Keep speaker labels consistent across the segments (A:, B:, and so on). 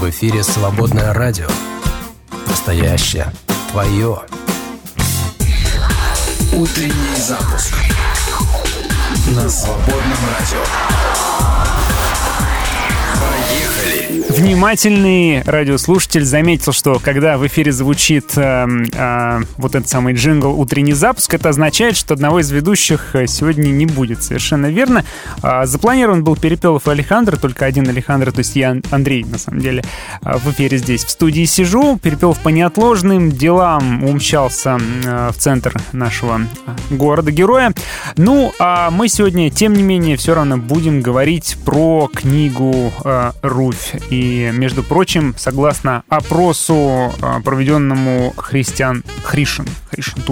A: В эфире «Свободное радио». Настоящее. Твое. Утренний запуск. На «Свободном радио».
B: Внимательный радиослушатель заметил, что когда в эфире звучит э, э, вот этот самый джингл «Утренний запуск», это означает, что одного из ведущих э, сегодня не будет. Совершенно верно. Э, запланирован был Перепелов и Александр, только один Александр, то есть я, Андрей, на самом деле, э, в эфире здесь в студии сижу. Перепелов по неотложным делам умчался э, в центр нашего города-героя. Ну, а мы сегодня, тем не менее, все равно будем говорить про книгу э, Руфь. И, между прочим, согласно опросу, э, проведенному Христиан Хришин, Хришин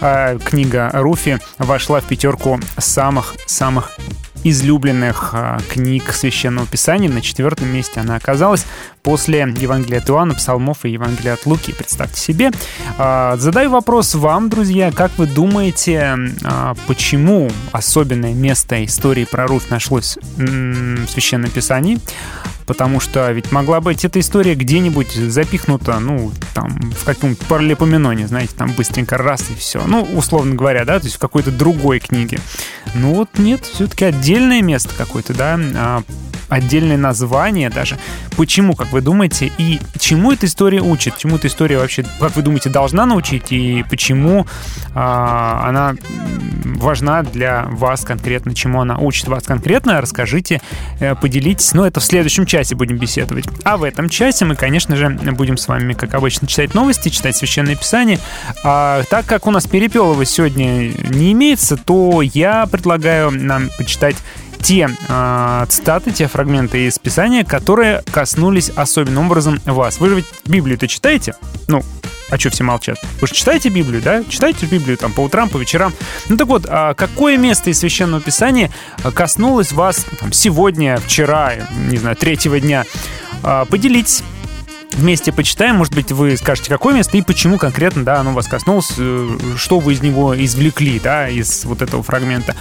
B: э, книга Руфи вошла в пятерку самых-самых излюбленных э, книг Священного Писания. На четвертом месте она оказалась после Евангелия от Иоанна, Псалмов и Евангелия от Луки. Представьте себе. Э, задаю вопрос вам, друзья. Как вы думаете, э, почему особенное место истории про Руфь нашлось в Священном Писании? потому что ведь могла быть эта история где-нибудь запихнута, ну, там, в каком-то паралепоменоне, знаете, там быстренько раз и все. Ну, условно говоря, да, то есть в какой-то другой книге. Ну вот нет, все-таки отдельное место какое-то, да, а, отдельное название даже. Почему, как вы думаете, и чему эта история учит? Чему эта история вообще, как вы думаете, должна научить? И почему а, она важна для вас конкретно? Чему она учит вас конкретно? Расскажите, э, поделитесь. Но это в следующем часе будем беседовать. А в этом часе мы, конечно же, будем с вами, как обычно, читать новости, читать Священное Писание. А, так как у нас Перепелова сегодня не имеется, то я предлагаю нам почитать те э, цитаты, те фрагменты из Писания, которые коснулись особенным образом вас. Вы же ведь Библию-то читаете? Ну, а что все молчат? Вы же читаете Библию, да? Читаете Библию там по утрам, по вечерам. Ну так вот, а какое место из Священного Писания коснулось вас там, сегодня, вчера, не знаю, третьего дня? А, поделитесь вместе почитаем. Может быть, вы скажете, какое место и почему конкретно, да, оно вас коснулось, э, что вы из него извлекли, да, из вот этого фрагмента.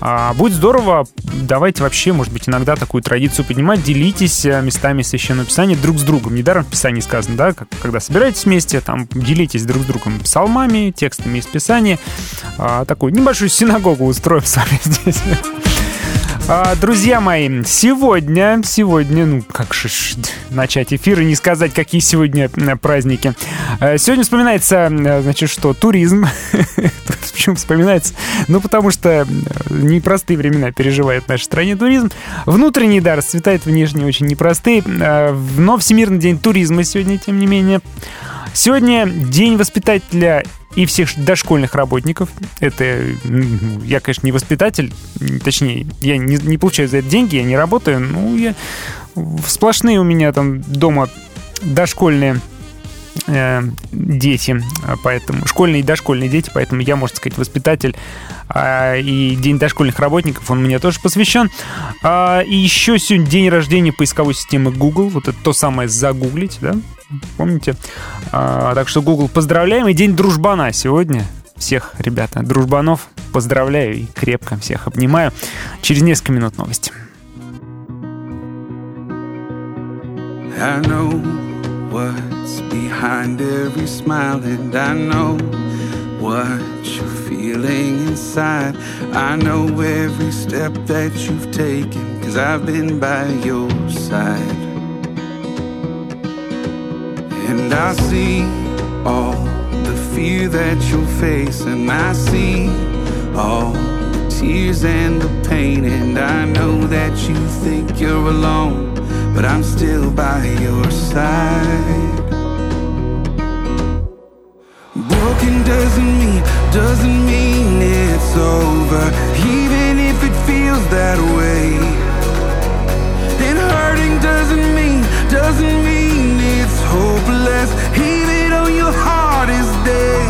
B: А, будет здорово. Давайте вообще, может быть, иногда такую традицию поднимать. Делитесь э, местами Священного Писания друг с другом. Недаром в Писании сказано, да, когда собираетесь вместе, там, делитесь друг с другом псалмами, текстами из Писания. А, такую небольшую синагогу устроим с вами здесь. А, друзья мои, сегодня, сегодня, ну как же начать эфир и не сказать, какие сегодня праздники. А, сегодня вспоминается, значит, что туризм. Почему вспоминается? Ну, потому что непростые времена переживает в нашей стране туризм. Внутренний, да, расцветает, внешне очень непростые. А, но Всемирный день туризма сегодня, тем не менее. Сегодня день воспитателя и всех дошкольных работников. Это я, конечно, не воспитатель, точнее, я не, не получаю за это деньги, я не работаю, ну, я сплошные у меня там дома дошкольные э, дети, поэтому школьные и дошкольные дети, поэтому я, можно сказать, воспитатель. А, и День дошкольных работников, он мне тоже посвящен. А, и еще сегодня день рождения поисковой системы Google. Вот это то самое загуглить, да? Помните? А, так что Google поздравляем. И день дружбана сегодня. Всех, ребята, дружбанов поздравляю и крепко всех обнимаю. Через несколько минут новости. I know what's behind every smile, and I know what you're feeling inside. I know every step that you've taken, cause I've been by your side. And I see all the fear that you'll face, and I see all the tears and the pain. And I know that you think you're alone, but I'm still by your side. Broken doesn't mean, doesn't mean it's over, even if it feels that way. And hurting doesn't mean, doesn't mean it's hopeless, even on your hardest days. In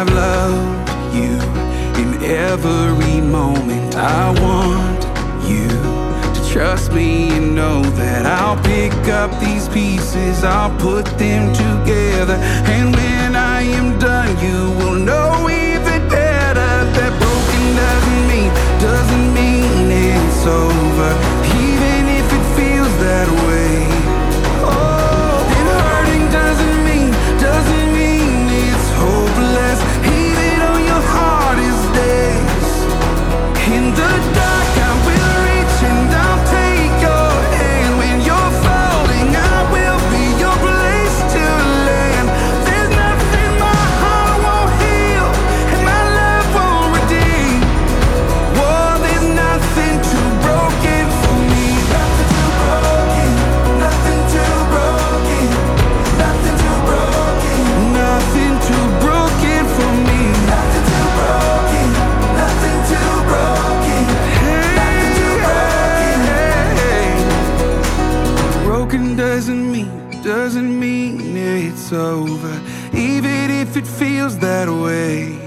B: I've loved you
C: in every moment. I want you to trust me and know that I'll pick up these pieces, I'll put them together. And when I am done, you will know even better that broken doesn't mean, doesn't mean it's over. it's over, even if it feels that way.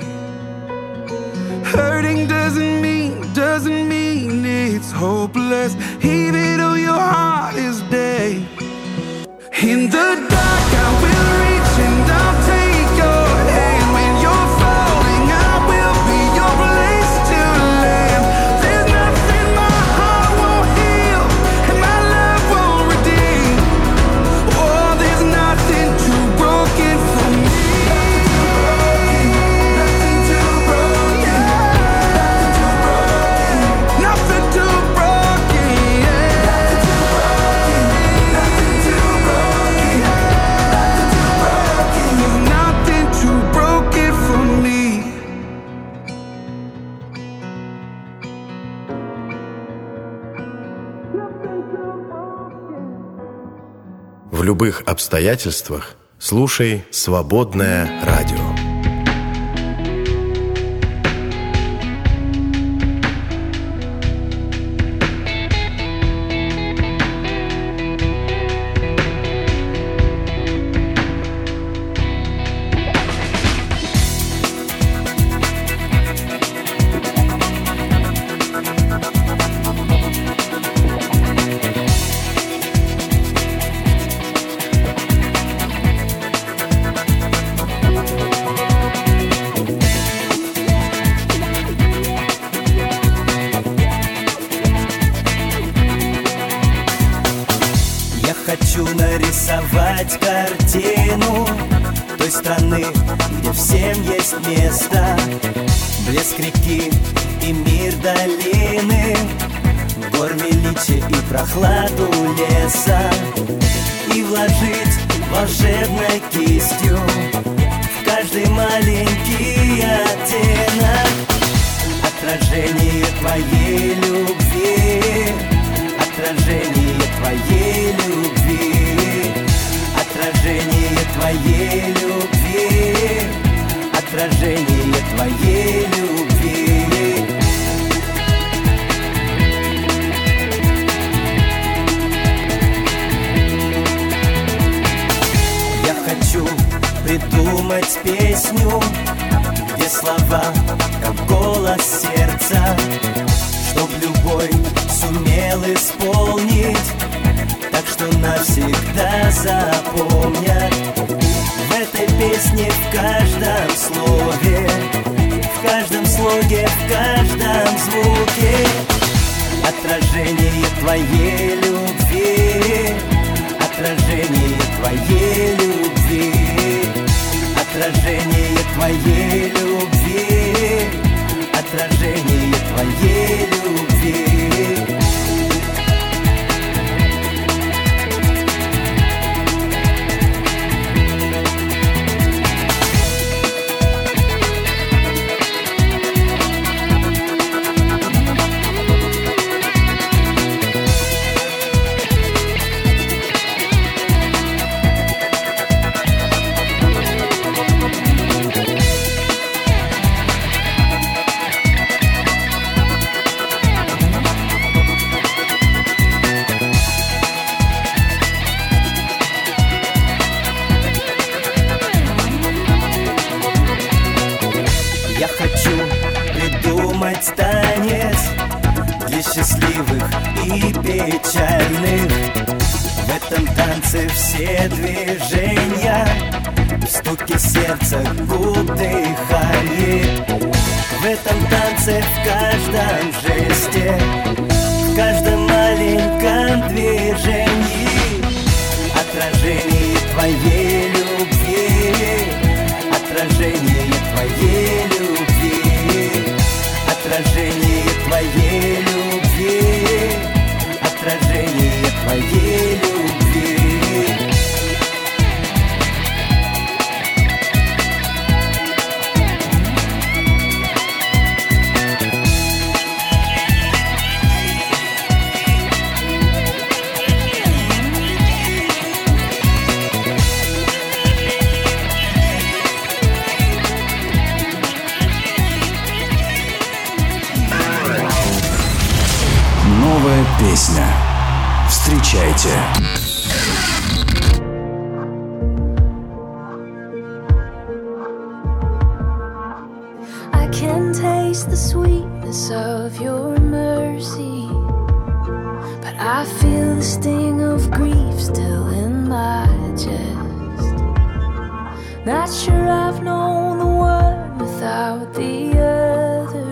C: Hurting doesn't mean, doesn't mean it's hopeless, even though your heart is dead.
D: любых обстоятельствах слушай «Свободное радио».
E: Taste the sweetness of your mercy, but I feel the sting of grief still in my chest. Not sure I've known the one without the other,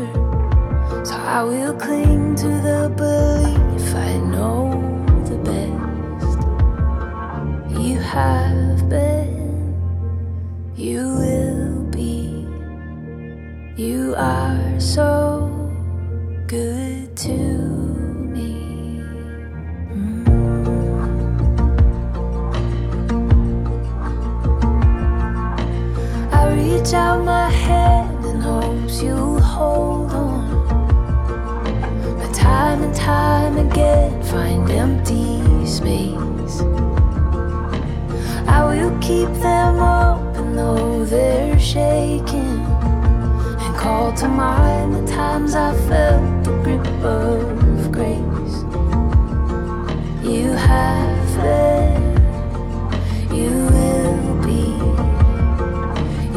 E: so I will cling to the belief I know the best. You have so good to me. Mm. I reach out my hand in hopes you'll hold on. But time and time again, find empty space. I will keep them open though they're shaking and call to mind the times I felt the grip of grace. You have been, you will be,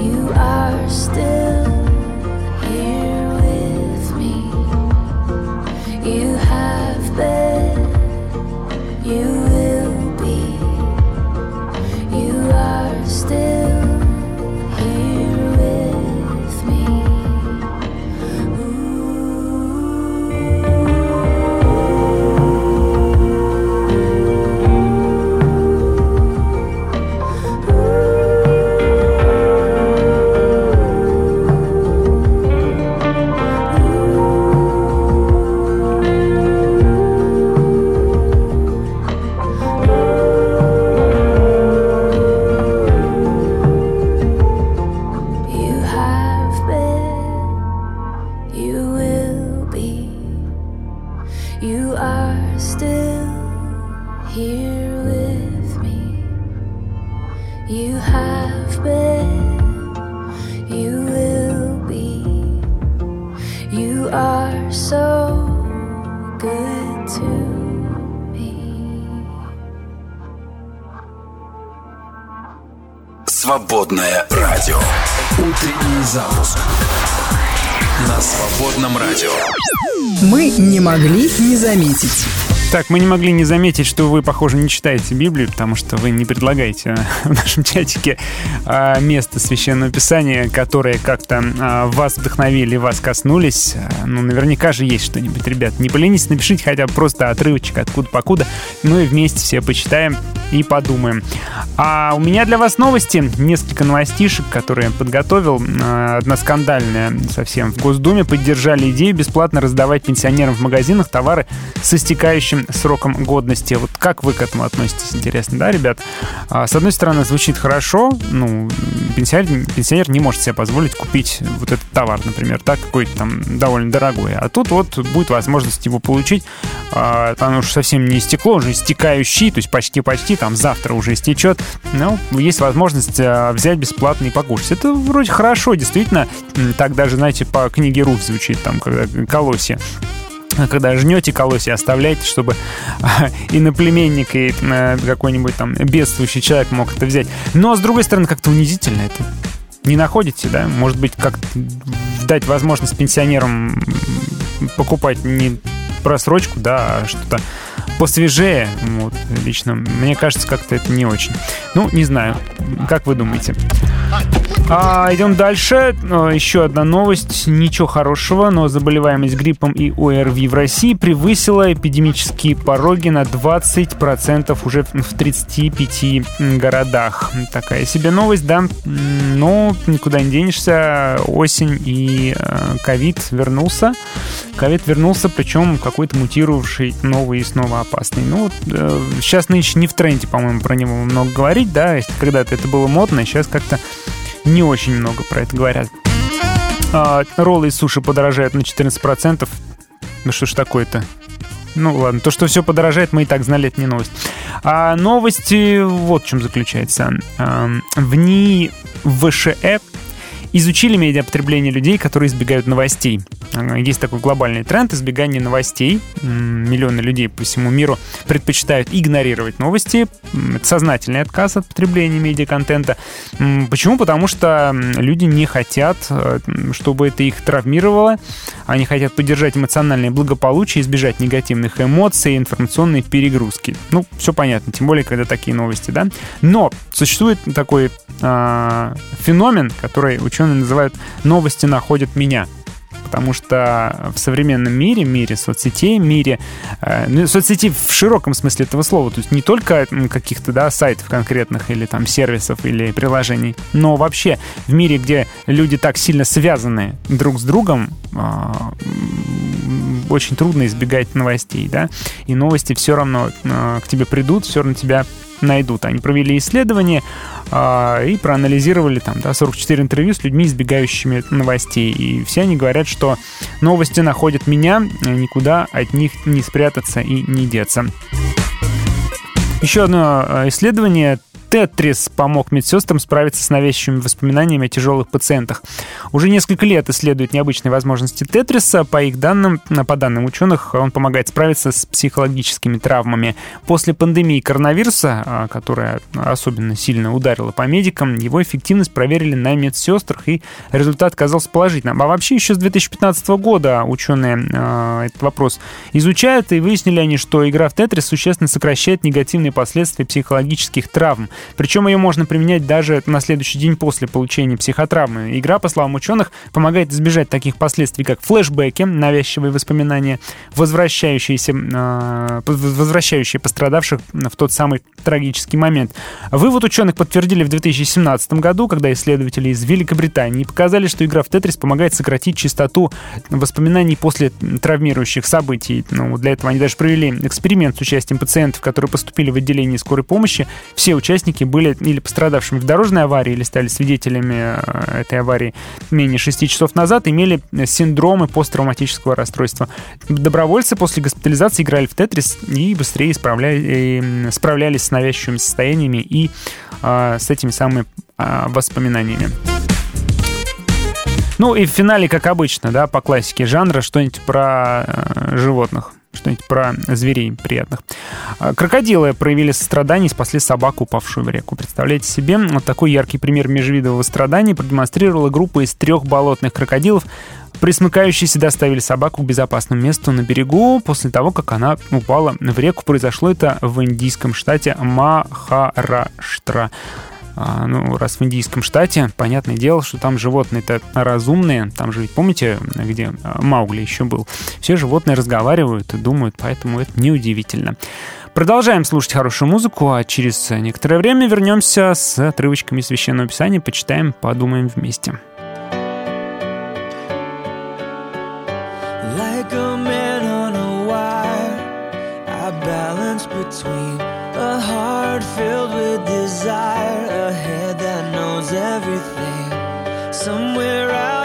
E: you are still
B: Так, мы не могли не заметить, что вы, похоже, не читаете Библию, потому что вы не предлагаете в нашем чатике а, место Священного Писания, которые как-то а, вас вдохновили, вас коснулись. А, Ну, наверняка же есть что-нибудь, ребят. Не поленитесь, напишите хотя бы просто отрывочек откуда-покуда, ну и вместе все почитаем и подумаем. А у меня для вас новости, несколько новостишек, которые подготовил. Одна скандальная совсем. В Госдуме поддержали идею бесплатно раздавать пенсионерам в магазинах товары с истекающим сроком годности. Вот как вы к этому относитесь, интересно, да, ребят? А, С одной стороны, звучит хорошо, ну, пенсионер, пенсионер не может себе позволить купить вот этот товар, например, так, какой-то там довольно дорогой. А тут вот будет возможность его получить. Оно уж совсем не истекло, уже истекающий, то есть почти-почти, там завтра уже истечет. Ну, есть возможность а, взять бесплатно и покушать. Это вроде хорошо, действительно. Так даже, знаете, по книге Руф звучит, там, когда колосья когда жнете колосья, оставляйте, чтобы иноплеменник и э, какой-нибудь там бедствующий человек мог это взять. Но, с другой стороны, как-то унизительно это. Не находите, да? Может быть, как дать возможность пенсионерам покупать не просрочку, да, а что-то посвежее. Вот, лично, мне кажется, как-то это не очень. Ну, не знаю. Как вы думаете? А, идем дальше. Еще одна новость. Ничего хорошего, но заболеваемость гриппом и ОРВИ в России превысила эпидемические пороги на 20% уже в 35 городах. Такая себе новость, да. Но никуда не денешься. Осень и э, ковид вернулся. Ковид вернулся, причем какой-то мутировавший новый и снова опасный. Ну, э, сейчас нынче не в тренде, по-моему, про него много говорить, да. Когда-то это было модно, сейчас как-то не очень много про это говорят. А, роллы из суши подорожают на 14%. Ну что ж такое-то? Ну ладно, то, что все подорожает, мы и так знали, это не новость. А новости вот в чем заключается. А, в НИИ ВШЭ изучили медиапотребление людей, которые избегают новостей. Есть такой глобальный тренд избегания новостей. Миллионы людей по всему миру предпочитают игнорировать новости. Это сознательный отказ от потребления медиаконтента. Почему? Потому что люди не хотят, э, чтобы это их травмировало. Они хотят поддержать эмоциональное благополучие, избежать негативных эмоций, информационной перегрузки. Ну, все понятно, тем более, когда такие новости, да? Но существует такой э, феномен, который ученые называют «новости находят меня» потому что в современном мире, мире соцсетей, мире э, ну, соцсети в широком смысле этого слова, то есть не только каких-то да, сайтов конкретных или там сервисов или приложений, но вообще в мире, где люди так сильно связаны друг с другом, э, очень трудно избегать новостей, да, и новости все равно э, к тебе придут, все равно тебя найдут. Они провели исследование э, и проанализировали там, да, 44 интервью с людьми, избегающими новостей. И все они говорят, что новости находят меня, никуда от них не спрятаться и не деться. Еще одно а, исследование Тетрис помог медсестрам справиться с навязчивыми воспоминаниями о тяжелых пациентах. Уже несколько лет исследуют необычные возможности Тетриса. По их данным, по данным ученых, он помогает справиться с психологическими травмами. После пандемии коронавируса, а, которая особенно сильно ударила по медикам, его эффективность проверили на медсестрах, и результат оказался положительным. А вообще еще с 2015 года ученые э, этот вопрос изучают, и выяснили они, что игра в Тетрис существенно сокращает негативные последствия психологических травм. Причем ее можно применять даже на следующий день после получения психотравмы. Игра, по словам ученых, помогает избежать таких последствий, как флешбеки, навязчивые воспоминания, возвращающиеся, э, возвращающие пострадавших в тот самый трагический момент. Вывод ученых подтвердили в 2017 году, когда исследователи из Великобритании показали, что игра в Тетрис помогает сократить частоту воспоминаний после травмирующих событий. Ну, для этого они даже провели эксперимент с участием пациентов, которые поступили в отделение скорой помощи. Все участники участники были или пострадавшими в дорожной аварии, или стали свидетелями э, этой аварии менее 6 часов назад, имели синдромы посттравматического расстройства. Добровольцы после госпитализации играли в Тетрис и быстрее справляли, справлялись с навязчивыми состояниями и а, с этими самыми а, воспоминаниями. Ну и в финале, как обычно, да, по классике жанра, что-нибудь про э, животных что-нибудь про зверей приятных. А, крокодилы проявили сострадание и спасли собаку, упавшую в реку. Представляете себе, вот такой яркий пример межвидового страдания продемонстрировала группа из трех болотных крокодилов, Присмыкающиеся доставили собаку к безопасному месту на берегу после того, как она упала в реку. Произошло это в индийском штате Махараштра. А, ну, раз в индийском штате, понятное дело, что там животные-то разумные. Там же помните, где а, Маугли еще был? Все животные разговаривают и думают, поэтому это неудивительно. Продолжаем слушать хорошую музыку, а через некоторое время вернемся с отрывочками Священного Писания, почитаем, подумаем вместе. Like a heart filled with desire, a head that knows everything. Somewhere out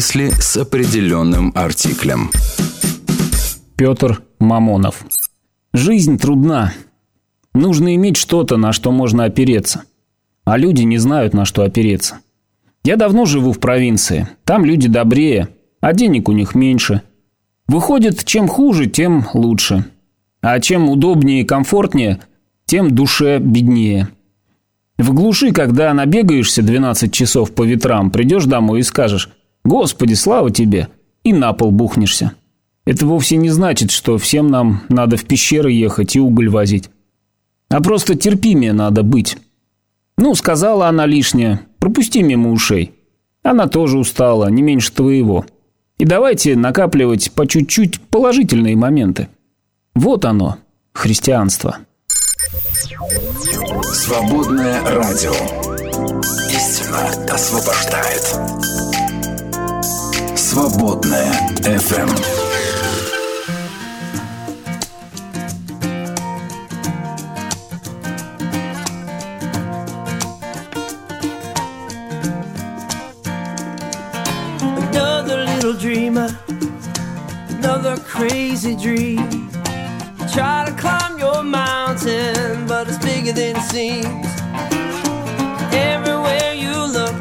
A: Мысли с определенным артиклем.
F: Петр Мамонов. Жизнь трудна. Нужно иметь что-то, на что можно опереться. А люди не знают, на что опереться. Я давно живу в провинции. Там люди добрее, а денег у них меньше. Выходит, чем хуже, тем лучше. А чем удобнее и комфортнее, тем душе беднее. В глуши, когда набегаешься 12 часов по ветрам, придешь домой и скажешь «Господи, слава тебе!» и на пол бухнешься. Это вовсе не значит, что всем нам надо в пещеры ехать и уголь возить. А просто терпимее надо быть. Ну, сказала она лишнее, пропусти мимо ушей. Она тоже устала, не меньше твоего. И давайте накапливать по чуть-чуть положительные моменты. Вот оно, христианство.
A: Свободное радио. Истина освобождает. Свободное FM.
G: Another little dreamer, another crazy dream. You try to climb your mountain, but it's bigger than it seems. Everywhere you look,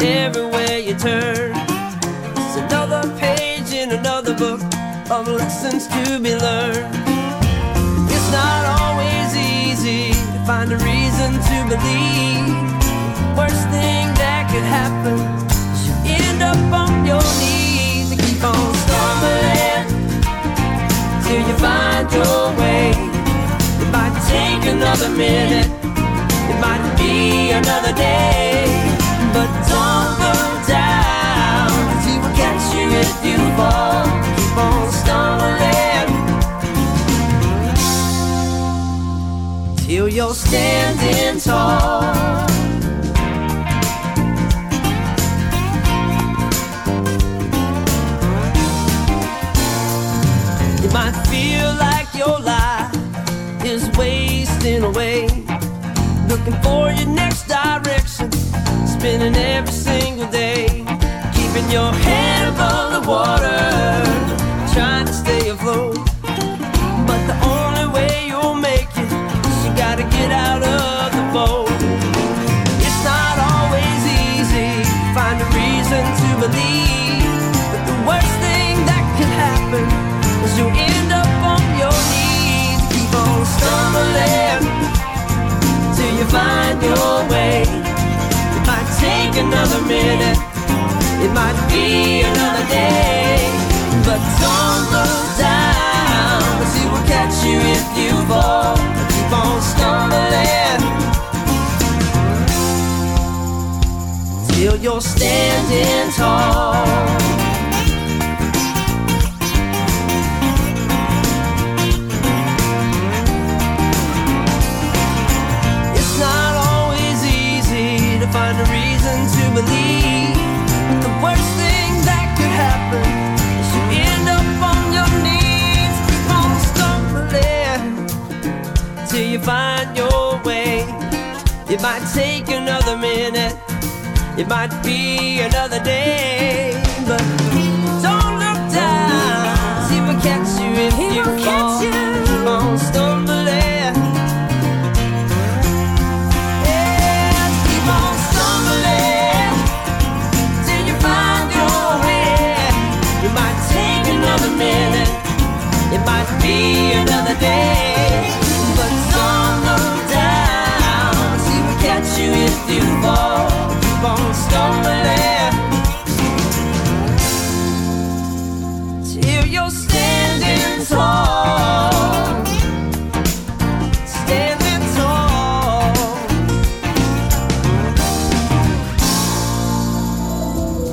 G: everywhere you turn, it's another page in another book of lessons to be learned. It's not always easy to find a reason to believe. Worst thing that could happen is you end up on your knees and keep on stumbling till you find your way. It might take another minute, it might be another day, if you fall. Keep on stumbling till you're standing tall. It might feel like your life is wasting away. Looking for your next direction, spinning every single day. Keeping your head above the water, trying to stay afloat. But the only way you'll make it is you gotta get out of the boat. It's not always easy find a reason to believe. But the worst thing that could happen is you'll end up on your knees. Keep on stumbling till you find your way. It might take another minute, might be another day, but don't look down, cause it will catch you if you fall. Keep on stumbling till you're standing tall. It might take another minute, it might be another day, but don't look down. He will catch you if he you will fall. Catch you. Keep on stumbling. Yeah, keep on stumbling till you find your way. It might take another minute, it might be another day.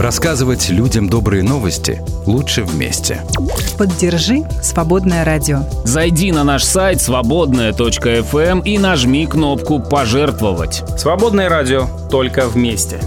A: Рассказывать людям добрые новости лучше вместе.
H: Поддержи «Свободное радио».
F: Зайди на наш сайт свободная.фм эм и нажми кнопку «Пожертвовать».
D: «Свободное радио» только вместе.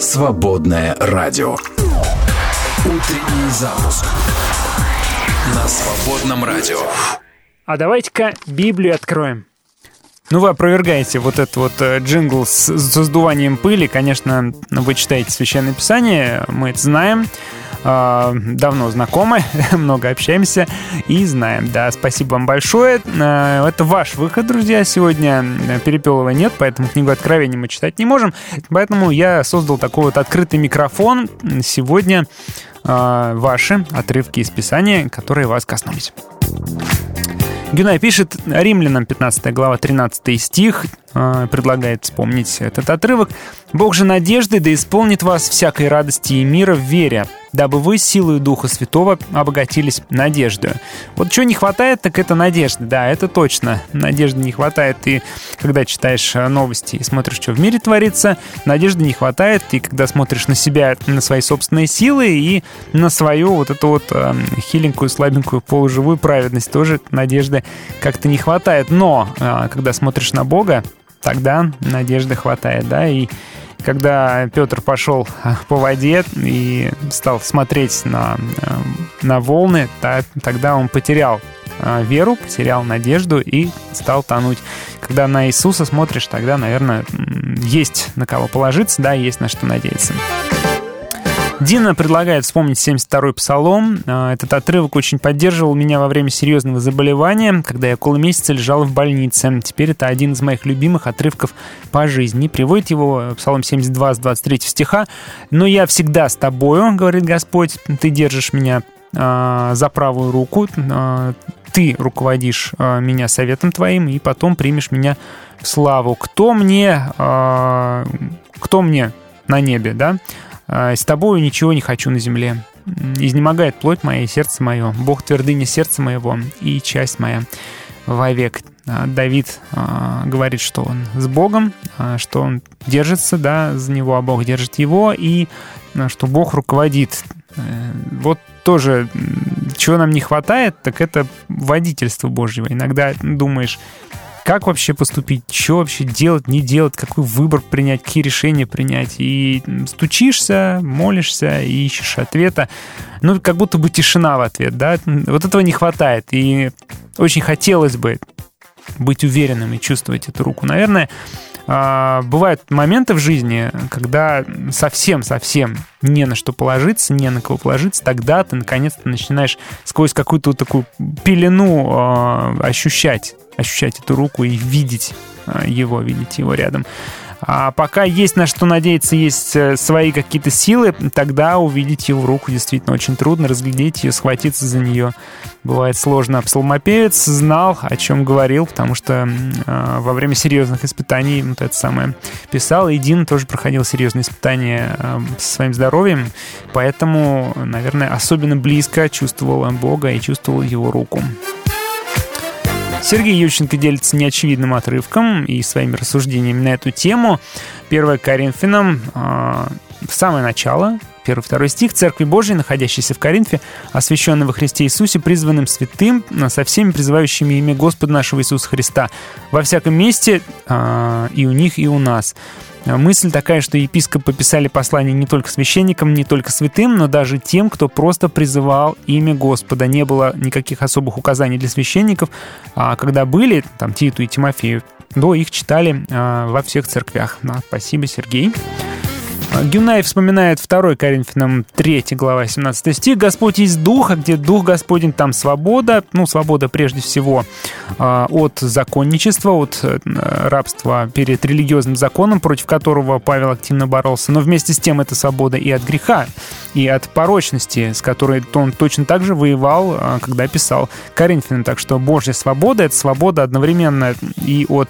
A: «Свободное радио». Утренний запуск на «Свободном радио».
B: А давайте-ка Библию откроем. Ну, вы опровергаете вот этот вот э, джингл с, с сдуванием пыли. Конечно, вы читаете Священное Писание, мы это знаем. А, давно знакомы, много общаемся и знаем. Да, спасибо вам большое. А, Это ваш выход, друзья, сегодня. Перепелова нет, поэтому книгу Откровения мы читать не можем. Поэтому я создал такой вот открытый микрофон. Сегодня а, ваши отрывки из Писания, которые вас коснулись. Гюнай пишет, Римлянам 15 глава 13 стих, э, предлагает вспомнить этот отрывок. «Бог же надежды да исполнит вас всякой радости и мира в вере, дабы вы силой Духа Святого обогатились надеждой». Вот чего не хватает, так это надежды. Да, это точно. Надежды не хватает. И когда читаешь э, новости и смотришь, что в мире творится, надежды не хватает. И когда смотришь на себя, на свои собственные силы и на свою вот эту вот э, хиленькую, слабенькую, полуживую праведность, тоже надежды как-то не хватает. Но э, когда смотришь на Бога, тогда надежды хватает, да, и когда Петр пошел а, по воде и стал смотреть на, э, на волны, та- тогда он потерял э, веру, потерял надежду и стал тонуть. Когда на Иисуса смотришь, тогда, наверное, есть на кого положиться, да, есть на что надеяться. Дина предлагает вспомнить 72-й псалом. А, Этот отрывок очень поддерживал меня во время серьезного заболевания, когда я около месяца лежал в больнице. Теперь это один из моих любимых отрывков по жизни. Приводит его Псалом 72 с 23 стиха. «Но я всегда с тобою, говорит Господь, ты держишь меня а, за правую руку, а, ты руководишь меня советом твоим, и потом примешь меня в славу. Кто мне, кто мне на небе, да? А, С тобою ничего не хочу на земле. Изнемогает плоть моя и сердце мое. Бог твердыня сердца моего и часть моя вовек. А, Давид а, говорит, что он с Богом, что он держится, да, за него, а Бог держит его, и что Бог руководит. Э, Вот тоже, чего нам не хватает, так это водительство Божьего. Иногда думаешь, как вообще поступить, что вообще делать, не делать, какой выбор принять, какие решения принять. И стучишься, молишься, ищешь ответа. Ну, как будто бы тишина в ответ, да? Вот этого не хватает. И очень хотелось бы быть уверенным и чувствовать эту руку. Наверное, а, бывают моменты в жизни, когда совсем-совсем не на что положиться, не на кого положиться, тогда ты наконец-то начинаешь сквозь какую-то вот такую пелену а, ощущать, ощущать эту руку и видеть а, его, видеть его рядом. А пока есть на что надеяться, есть э, свои какие-то силы, тогда увидеть его руку действительно очень трудно, разглядеть ее, схватиться за нее бывает сложно. Псалмопевец знал, о чем говорил, потому что э, во время серьезных испытаний вот это самое писал. И Дин тоже проходил серьезные испытания э, со своим здоровьем, поэтому, наверное, особенно близко чувствовал Бога и чувствовал его руку. Сергей Ющенко делится неочевидным отрывком и своими рассуждениями на эту тему. 1 Коринфянам э, в самое начало, первый второй стих, «Церкви Божьей, находящейся в Коринфе, освященной во Христе Иисусе, призванным святым, со всеми призывающими имя Господа нашего Иисуса Христа, во всяком месте а, и у них, и у нас». Мысль такая, что епископы писали послания не только священникам, не только святым, но даже тем, кто просто призывал имя Господа. Не было никаких особых указаний для священников. А когда были, там, Титу и Тимофею, то их читали а, во всех церквях. Да, спасибо, Сергей. Гюнай вспоминает 2 Коринфянам 3 глава 17 стих. «Господь есть Дух, а где Дух Господень, там свобода». Ну, свобода прежде всего а, от законничества, от э, рабства перед религиозным законом, против которого Павел активно боролся. Но вместе с тем это свобода и от греха. и от порочности, с которой он точно так же воевал, а, когда писал Коринфянам. Так что Божья свобода — это свобода одновременно и от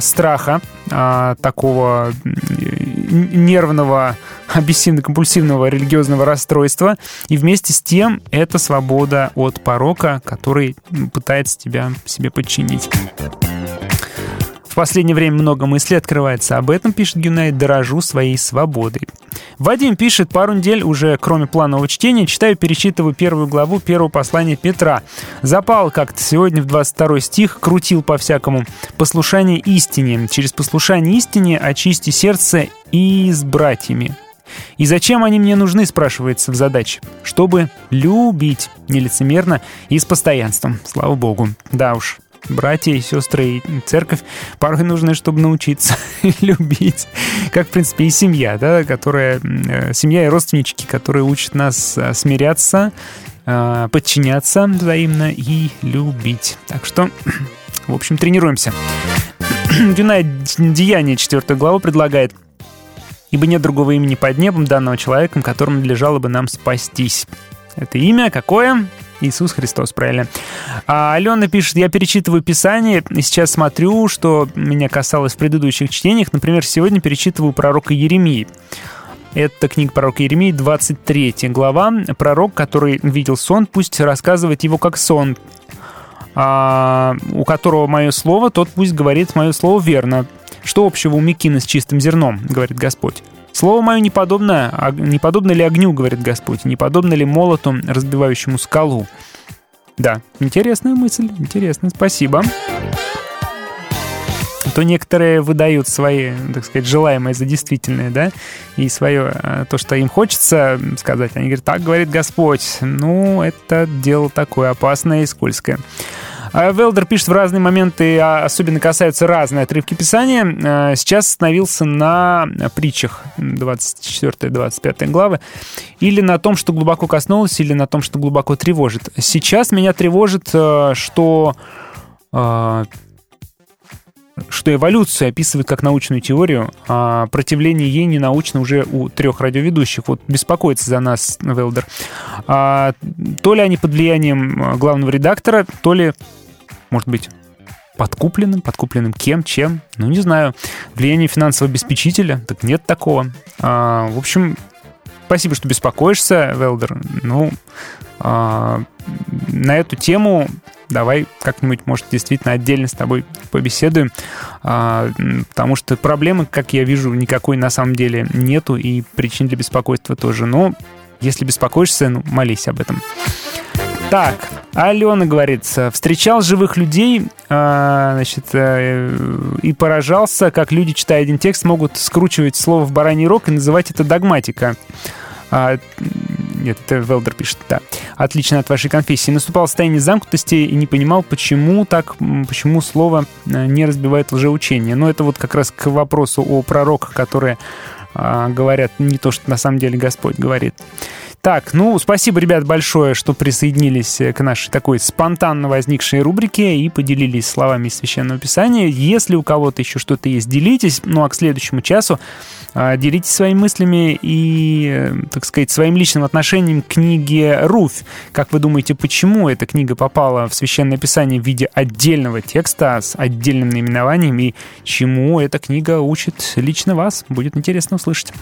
B: страха, а, такого нервного, обессивно-компульсивного религиозного расстройства. И вместе с тем это свобода от порока, который пытается тебя себе подчинить. В последнее время много мыслей открывается об этом, пишет Гюнай, дорожу своей свободой. Вадим пишет, пару недель уже, кроме планового чтения, читаю, перечитываю первую главу первого послания Петра. Запал как-то сегодня в 22 стих, крутил по-всякому. Послушание истине. Через послушание истине очисти сердце и с братьями. И зачем они мне нужны, спрашивается в задаче? Чтобы любить нелицемерно и с постоянством. Слава богу. Да уж, братья и сестры, и церковь порой нужны, чтобы научиться любить. Как, в принципе, и семья, да, которая... Э, семья и родственнички, которые учат нас э, смиряться, э, подчиняться взаимно и любить. Так что, в общем, тренируемся. Дюнай Деяние 4 глава предлагает ибо нет другого имени под небом, данного человеком, которому надлежало бы нам спастись. Это имя какое? Иисус Христос, правильно. А Алена пишет, я перечитываю Писание, и сейчас смотрю, что меня касалось в предыдущих чтениях. Например, сегодня перечитываю пророка Еремии. Это книга пророка Еремии, 23 глава. Пророк, который видел сон, пусть рассказывает его как сон. А, у которого мое слово, тот пусть говорит мое слово верно. Что общего у Микина с чистым зерном, говорит Господь. Слово мое не подобно, а не подобно ли огню, говорит Господь, не подобно ли молоту, разбивающему скалу. Да, интересная мысль, интересная, спасибо. А то некоторые выдают свои, так сказать, желаемые за действительное, да, и свое, а, то, что им хочется сказать. Они говорят, так говорит Господь. Ну, это дело такое опасное и скользкое. А Велдер пишет в разные моменты, а особенно касаются разные отрывки Писания. А, сейчас остановился на притчах 24-25 главы. Или на том, что глубоко коснулось, или на том, что глубоко тревожит. Сейчас меня тревожит, э, что что эволюцию описывает как научную теорию, а противление ей не научно уже у трех радиоведущих. Вот беспокоится за нас Велдер. А, то ли они под влиянием главного редактора, то ли может быть, подкупленным, подкупленным кем, чем, ну, не знаю. Влияние финансового обеспечителя, так нет такого. А, в общем, спасибо, что беспокоишься, Велдер. Ну, а, на эту тему давай как-нибудь, может, действительно отдельно с тобой побеседуем, а, потому что проблемы, как я вижу, никакой на самом деле нету, и причин для беспокойства тоже. Но если беспокоишься, ну, молись об этом. Так, Алена говорит, встречал живых людей, а, значит, э, и поражался, как люди, читая один текст, могут скручивать слово в бараний рог и называть это догматика. А, нет, это Велдер пишет, да. Отлично от вашей конфессии. Наступал состояние замкнутости и не понимал, почему так, почему слово э, не разбивает лжеучение. Но это вот как раз к вопросу о пророках, которые а, говорят не то, что на самом деле Господь говорит. Так, ну, спасибо, ребят, большое, что присоединились к нашей такой спонтанно возникшей рубрике и поделились словами из Священного Писания. Если у кого-то еще что-то есть, делитесь. Ну, а к следующему часу а, делитесь своими мыслями и, э, так сказать, своим личным отношением к книге «Руфь». Как вы думаете, почему эта книга попала в Священное Писание в виде отдельного текста с отдельным наименованием и чему эта книга учит лично вас? Будет интересно услышать.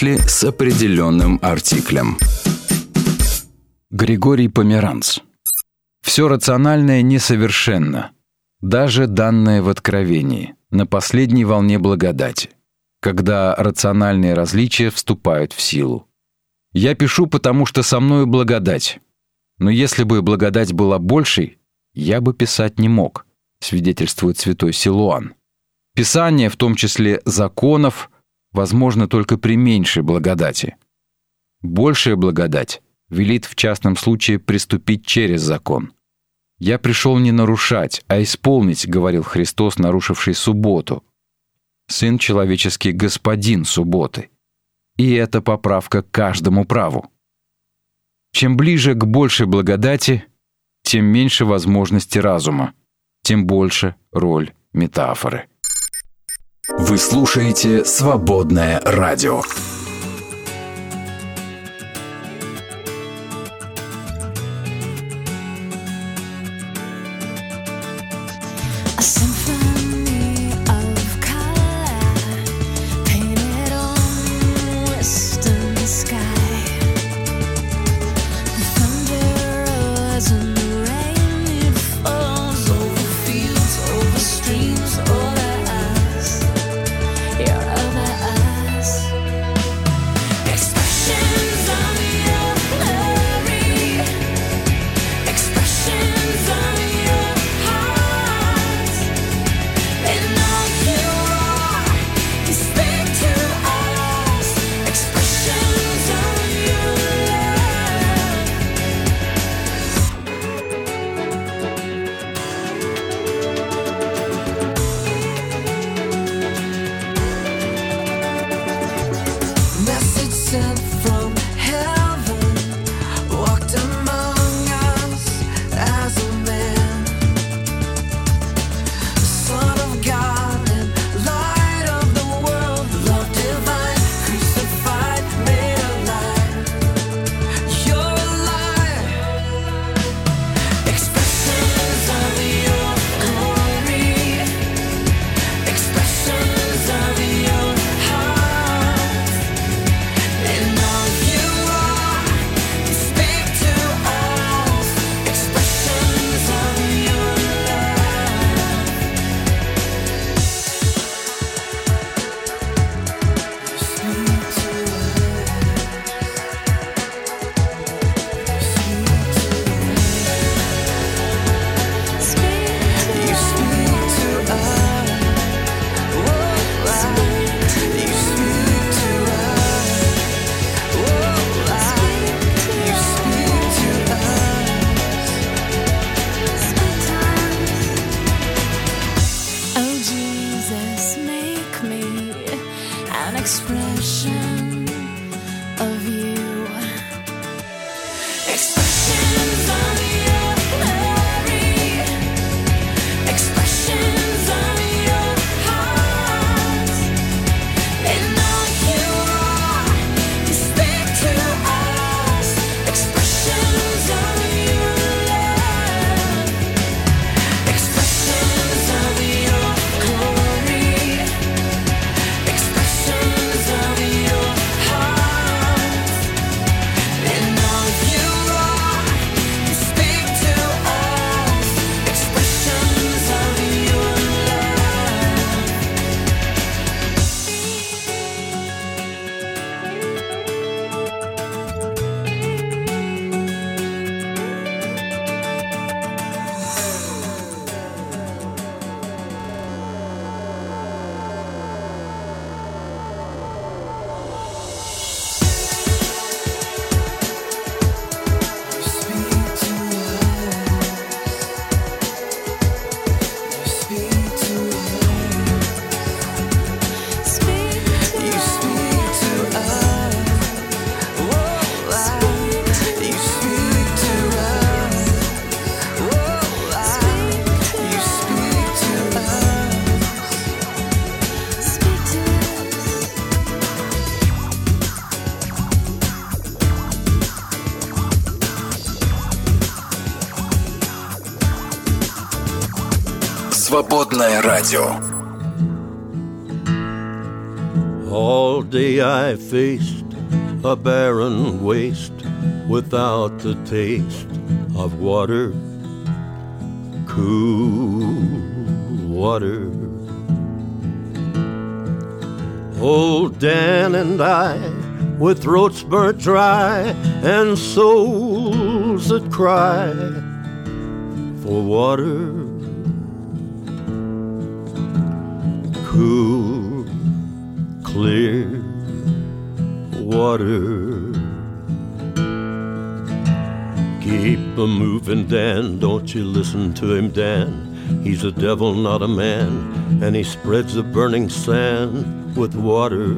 A: Мысли с определенным артиклем. Григорий Померанц. Все рациональное несовершенно, даже данное в откровении, на последней волне благодати, когда рациональные различия вступают в силу. Я пишу, потому что со мною благодать. Но если бы благодать была большей, я бы писать не мог, свидетельствует святой Силуан. Писание, в том числе законов, возможно только при меньшей благодати. Большая благодать велит в частном случае приступить через закон. «Я пришел не нарушать, а исполнить», — говорил Христос, нарушивший субботу. Сын человеческий — господин субботы. И это поправка каждому праву. Чем ближе к большей благодати, тем меньше возможности разума, тем больше роль метафоры.
E: Вы слушаете «Свободное радио». Radio. All
I: day I faced a barren waste without the taste of water, cool water. Old Dan and I, with throats burnt dry and souls that cry for water. Cool, clear water. Keep a moving, Dan. Don't you listen to him, Dan. He's a devil, not a man, and he spreads the burning sand with water.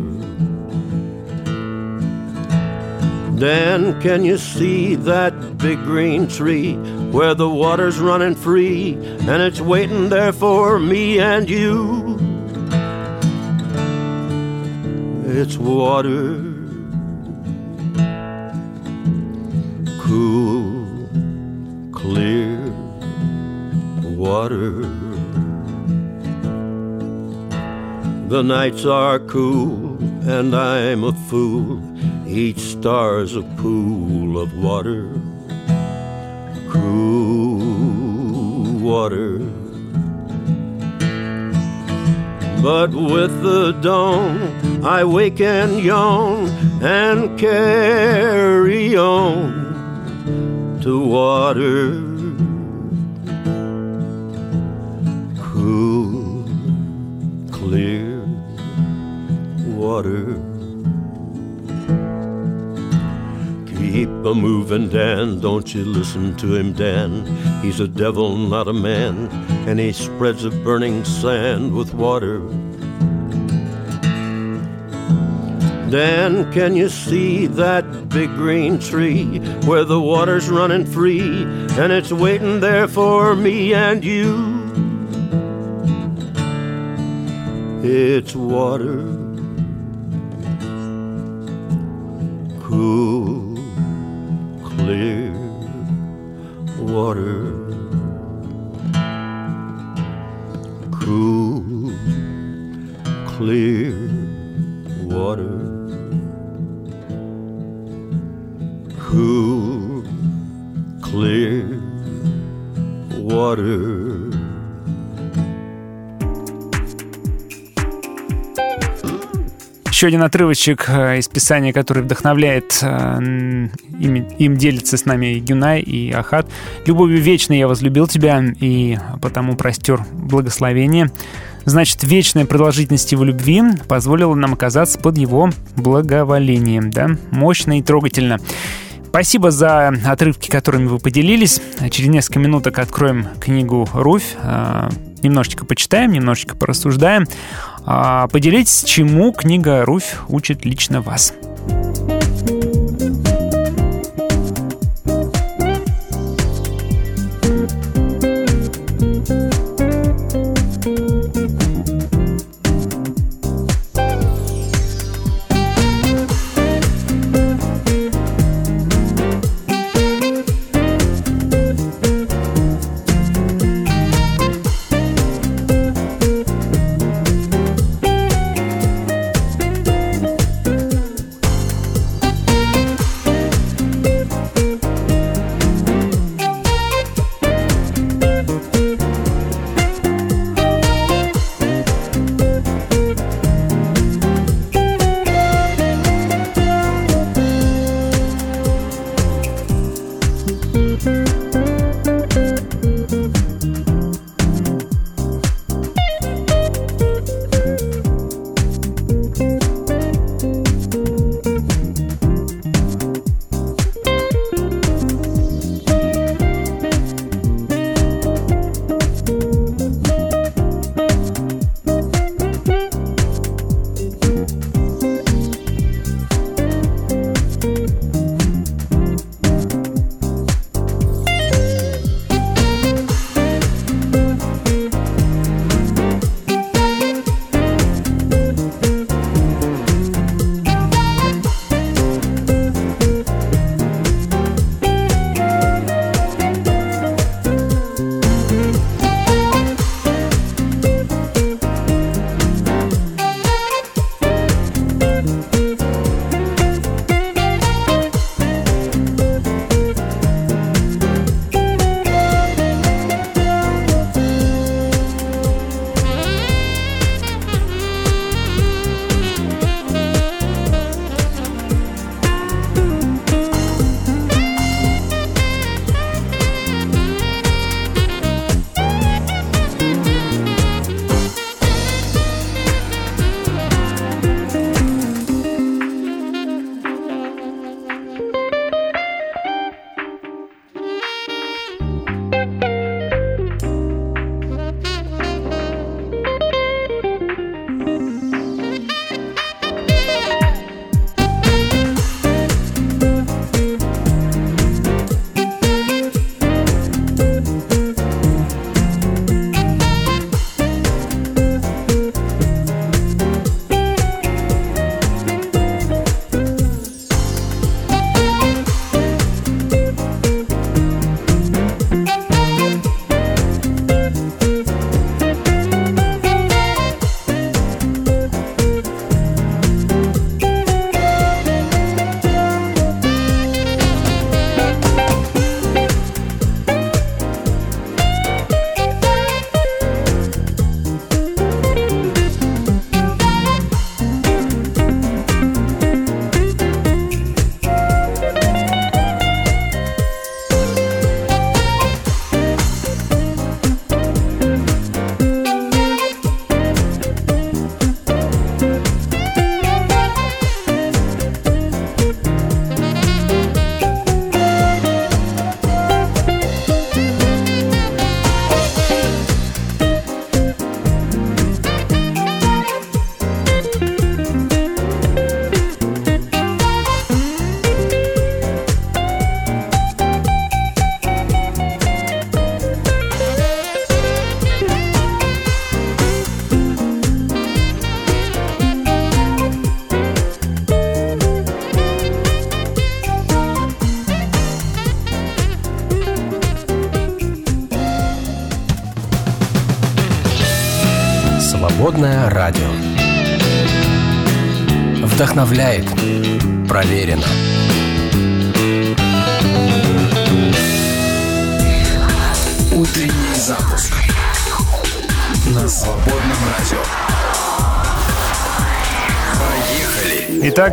I: Dan, can you see that big green tree where the water's running free and it's waiting there for me and you? It's water, cool, clear water. The nights are cool, and I'm a fool. Each star's a pool of water, cool water. But with the dawn, I wake and yawn and carry on to water. Cool, clear water. Keep a moving, Dan. Don't you listen to him, Dan. He's a devil, not a man, and he spreads a burning sand with water. Dan, can you see that big green tree where the water's running free and it's waiting there for me and you? It's water, cool, clear water, cool, clear water, cool, clear water.
B: Еще один отрывочек э, из писания, который вдохновляет. э, Им, им делится с нами Гюнай и Ахат. «Любовью вечной я возлюбил тебя, и потому простер благословение». Значит, вечная продолжительность его любви позволила нам оказаться под его благоволением. Да? Мощно и трогательно. Спасибо за отрывки, которыми вы поделились. Через несколько минуток откроем книгу «Руфь». э, Немножечко почитаем, немножечко порассуждаем. А, Поделитесь, чему книга «Руфь» учит лично вас.
J: Свободное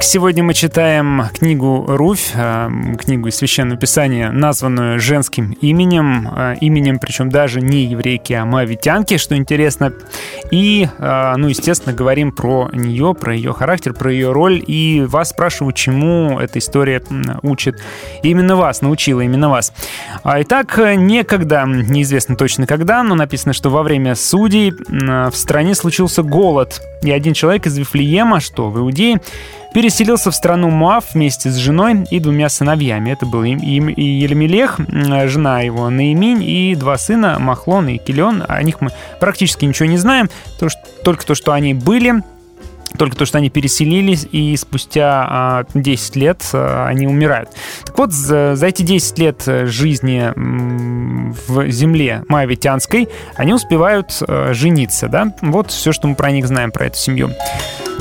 B: сегодня мы читаем книгу «Руфь», э, книгу из Священного Писания, названную женским именем, э, именем, причем даже не еврейки, а моавитянки, что интересно. И, э, ну, естественно, говорим про нее, про ее характер, про ее роль. И вас спрашиваю, чему эта история учит именно вас, научила именно вас. А, Итак, некогда, неизвестно точно когда, но написано, что во время судей в стране случился голод. И один человек из Вифлеема, что в Иудее, переселился в страну Муав вместе с женой и двумя сыновьями. Это был им, и Елемелех, жена его Наиминь, и два сына Махлон и Килион. О них мы практически ничего не знаем, только то, что они были, только то, что они переселились, и спустя а, 10 лет а, они умирают. Так вот, за, эти 10 лет э, жизни в земле Моавитянской они успевают а, жениться, да? Вот все, что мы про них знаем, про эту семью.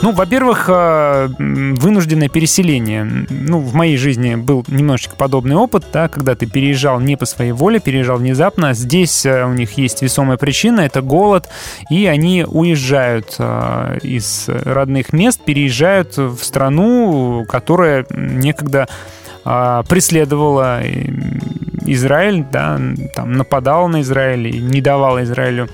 B: Ну, во-первых, э, м, вынужденное переселение. Ну, в моей жизни был немножечко подобный опыт, да, когда ты переезжал не по своей воле, переезжал внезапно. Здесь э, у них есть весомая причина, это голод, и они уезжают э, из родных мест, переезжают в страну, которая некогда а, преследовала Израиль, да, там нападала на Израиль и не давала Израилю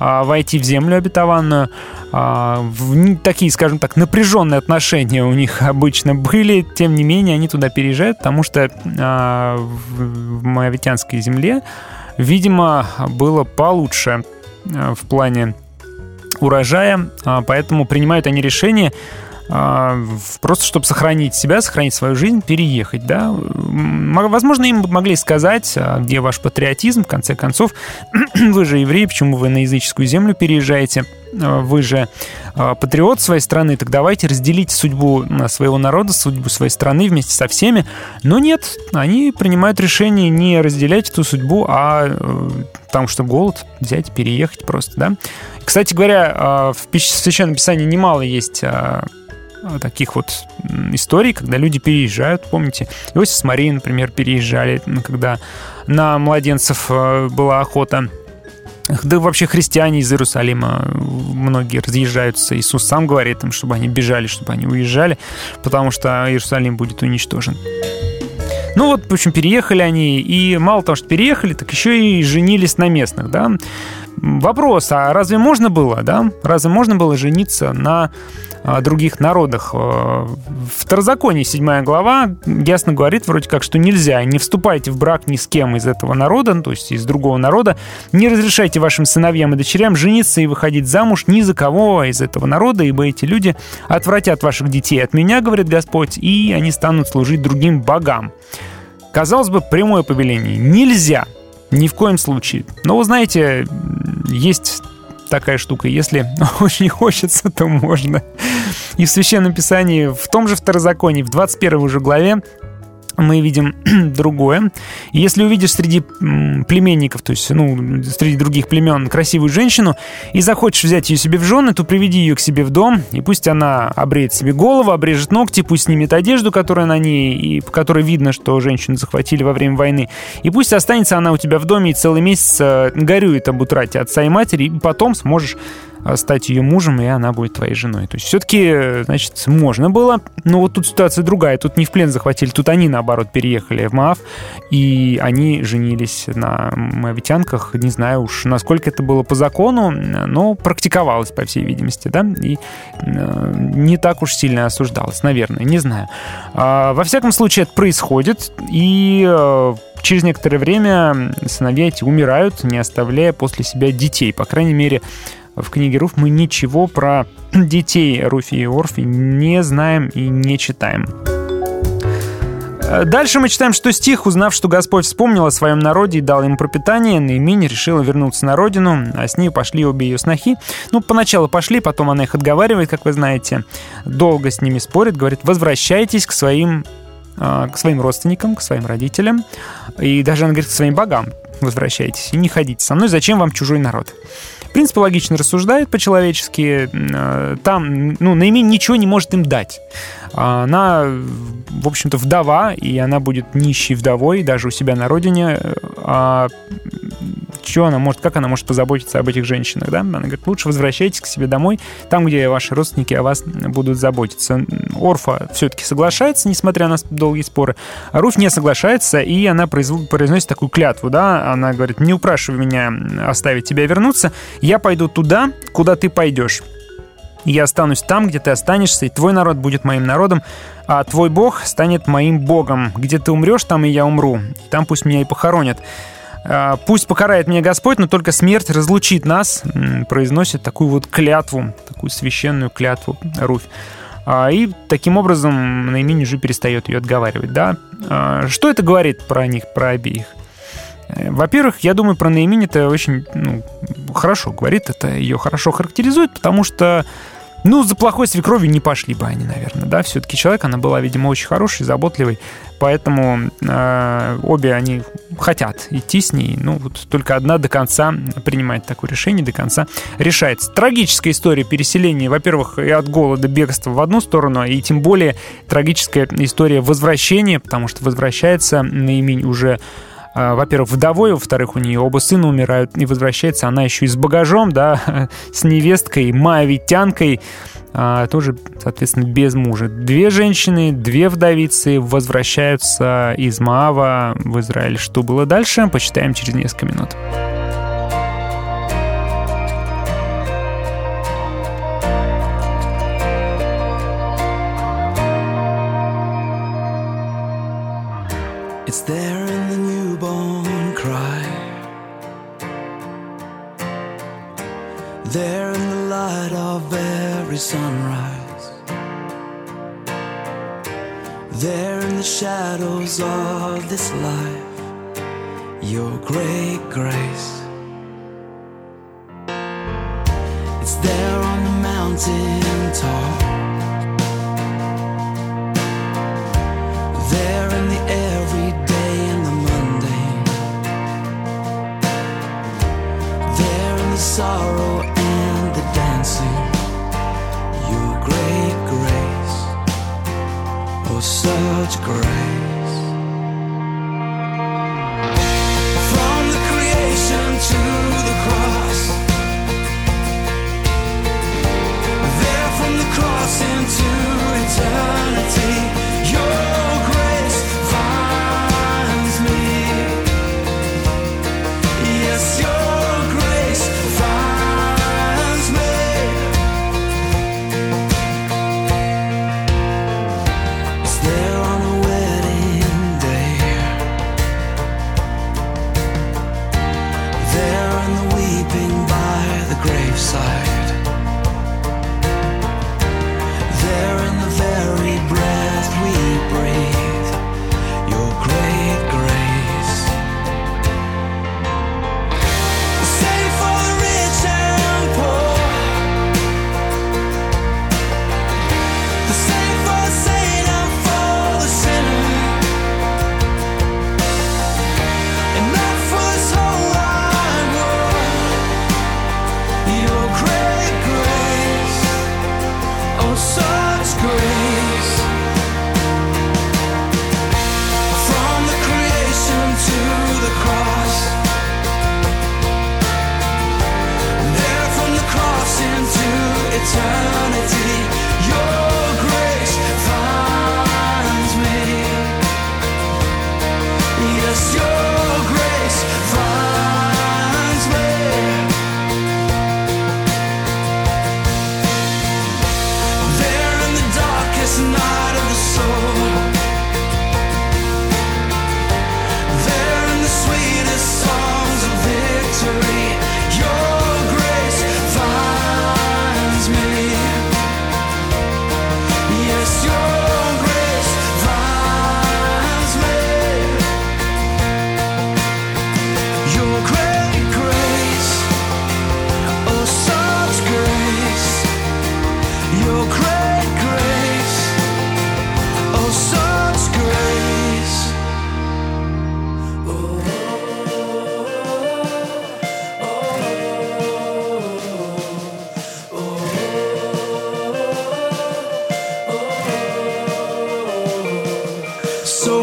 B: а, войти в землю обетованную. А, в такие, скажем так, напряженные отношения у них обычно были. Тем не менее, они туда переезжают, потому что в, Моавитянской земле, видимо, было получше в плане урожая, а, поэтому принимают они решение а, просто чтобы сохранить себя, сохранить свою жизнь, переехать, да. Возможно, им могли сказать, а, где ваш патриотизм, в конце концов, вы же евреи, почему вы на языческую землю переезжаете, вы же а, патриот своей страны, так давайте разделите судьбу а, своего народа, судьбу своей страны вместе со всеми. Но нет, они принимают решение не разделять эту судьбу, а э, потому что голод, взять, переехать просто, да. Кстати говоря, в Священном Писании немало есть таких вот историй, когда люди переезжают. Помните, Иосиф с Марией, например, переезжали, когда на младенцев э, была охота. Да вообще христиане из Иерусалима многие разъезжаются. Иисус сам говорит им, чтобы они бежали, чтобы они уезжали, потому что Иерусалим будет уничтожен. Ну вот, в общем, переехали они, и мало того, что переехали, так еще и женились на местных, да. Вопрос, а разве можно было, да? Разве можно было жениться на а, других народах? Э, В Второзаконии 7 глава ясно говорит вроде как, что нельзя. Не вступайте в брак ни с кем из этого народа, ну, то есть из другого народа. Не разрешайте вашим сыновьям и дочерям жениться и выходить замуж ни за кого из этого народа, ибо эти люди отвратят ваших детей от меня, говорит Господь, и они станут служить другим богам. Казалось бы, прямое повеление. Нельзя. Ни в коем случае. Но вы знаете, есть такая штука. Если очень хочется, то можно. И в Священном Писании, в том же Второзаконии, в 21 уже главе, мы видим другое. Если увидишь среди племенников, то есть, ну, среди других племен красивую женщину, и захочешь взять ее себе в жены, то приведи ее к себе в дом, и пусть она обреет себе голову, обрежет ногти, пусть снимет одежду, которая на ней, и по которой видно, что женщину захватили во время войны, и пусть останется она у тебя в доме и целый месяц э, горюет об утрате отца и матери, и потом сможешь стать ее мужем, и она будет твоей женой. То есть все-таки, значит, можно было, но вот тут ситуация другая. Тут не в плен захватили, тут они, наоборот, переехали в Маав, и они женились на моавитянках. Не знаю уж, насколько это было по закону, но практиковалось, по всей видимости, да, и э, не так уж сильно осуждалось, наверное, не знаю. А, во всяком случае, это происходит, и э, через некоторое время сыновья эти умирают, не оставляя после себя детей. По крайней мере, в книге Руф мы ничего про детей Руфи и Орфи не знаем и не читаем. Э, Дальше мы читаем, что стих, узнав, что Господь вспомнил о своем народе и дал ему пропитание, Наиминь решила вернуться на родину, а с ней пошли обе ее снохи. Ну, поначалу пошли, потом она их отговаривает, как вы знаете, долго с ними спорит, говорит, возвращайтесь к своим э, к своим родственникам, к своим родителям, и даже она говорит, к своим богам возвращайтесь, и не ходите со мной, зачем вам чужой народ? Принципе, логично рассуждает по-человечески. Э, Там, ну, Наимень ничего не может им дать. А Она, в общем-то, вдова, и она будет нищей вдовой даже у себя на родине. А что она может, как она может позаботиться об этих женщинах, да? Она говорит, лучше возвращайтесь к себе домой, там, где ваши родственники о вас будут заботиться. Орфа все-таки соглашается, несмотря на долгие споры. А Руфь не соглашается, и она произносит такую клятву, да? Она говорит, не упрашивай меня оставить тебя вернуться, я пойду туда, куда ты пойдешь. Я останусь там, где ты останешься, и твой народ будет моим народом, а твой бог станет моим богом. Где ты умрешь, там и я умру. И там пусть меня и похоронят. А, Пусть покарает меня Господь, но только смерть разлучит нас, произносит такую вот клятву, такую священную клятву Руфь. А, И таким образом Наимень уже перестает ее отговаривать, да. А, Что это говорит про них, про обеих? Э, Во-первых, я думаю, про Наимень это очень ну, хорошо говорит, это ее хорошо характеризует, потому что ну, за плохой свекровью не пошли бы они, наверное, да. Все-таки человек, она была, видимо, очень хороший, заботливый, поэтому э, обе они хотят идти с ней. Ну, вот только одна до конца принимает такое решение, до конца решается. Трагическая история переселения, во-первых, и от голода, бегства в одну сторону, и тем более трагическая история возвращения, потому что возвращается Наимень уже во-первых, вдовой, во-вторых, у нее оба сына умирают, и возвращается она еще и с багажом, да, с невесткой, маавитянкой, а, тоже, соответственно, без мужа. Две женщины, две вдовицы возвращаются из Маава в Израиль. Что было дальше, почитаем через несколько минут.
G: Sunrise. There in the shadows of this life. Your great grace. It's there on the mountain top. There in the everyday and the mundane. There in the sorrow and the dancing. Such grace.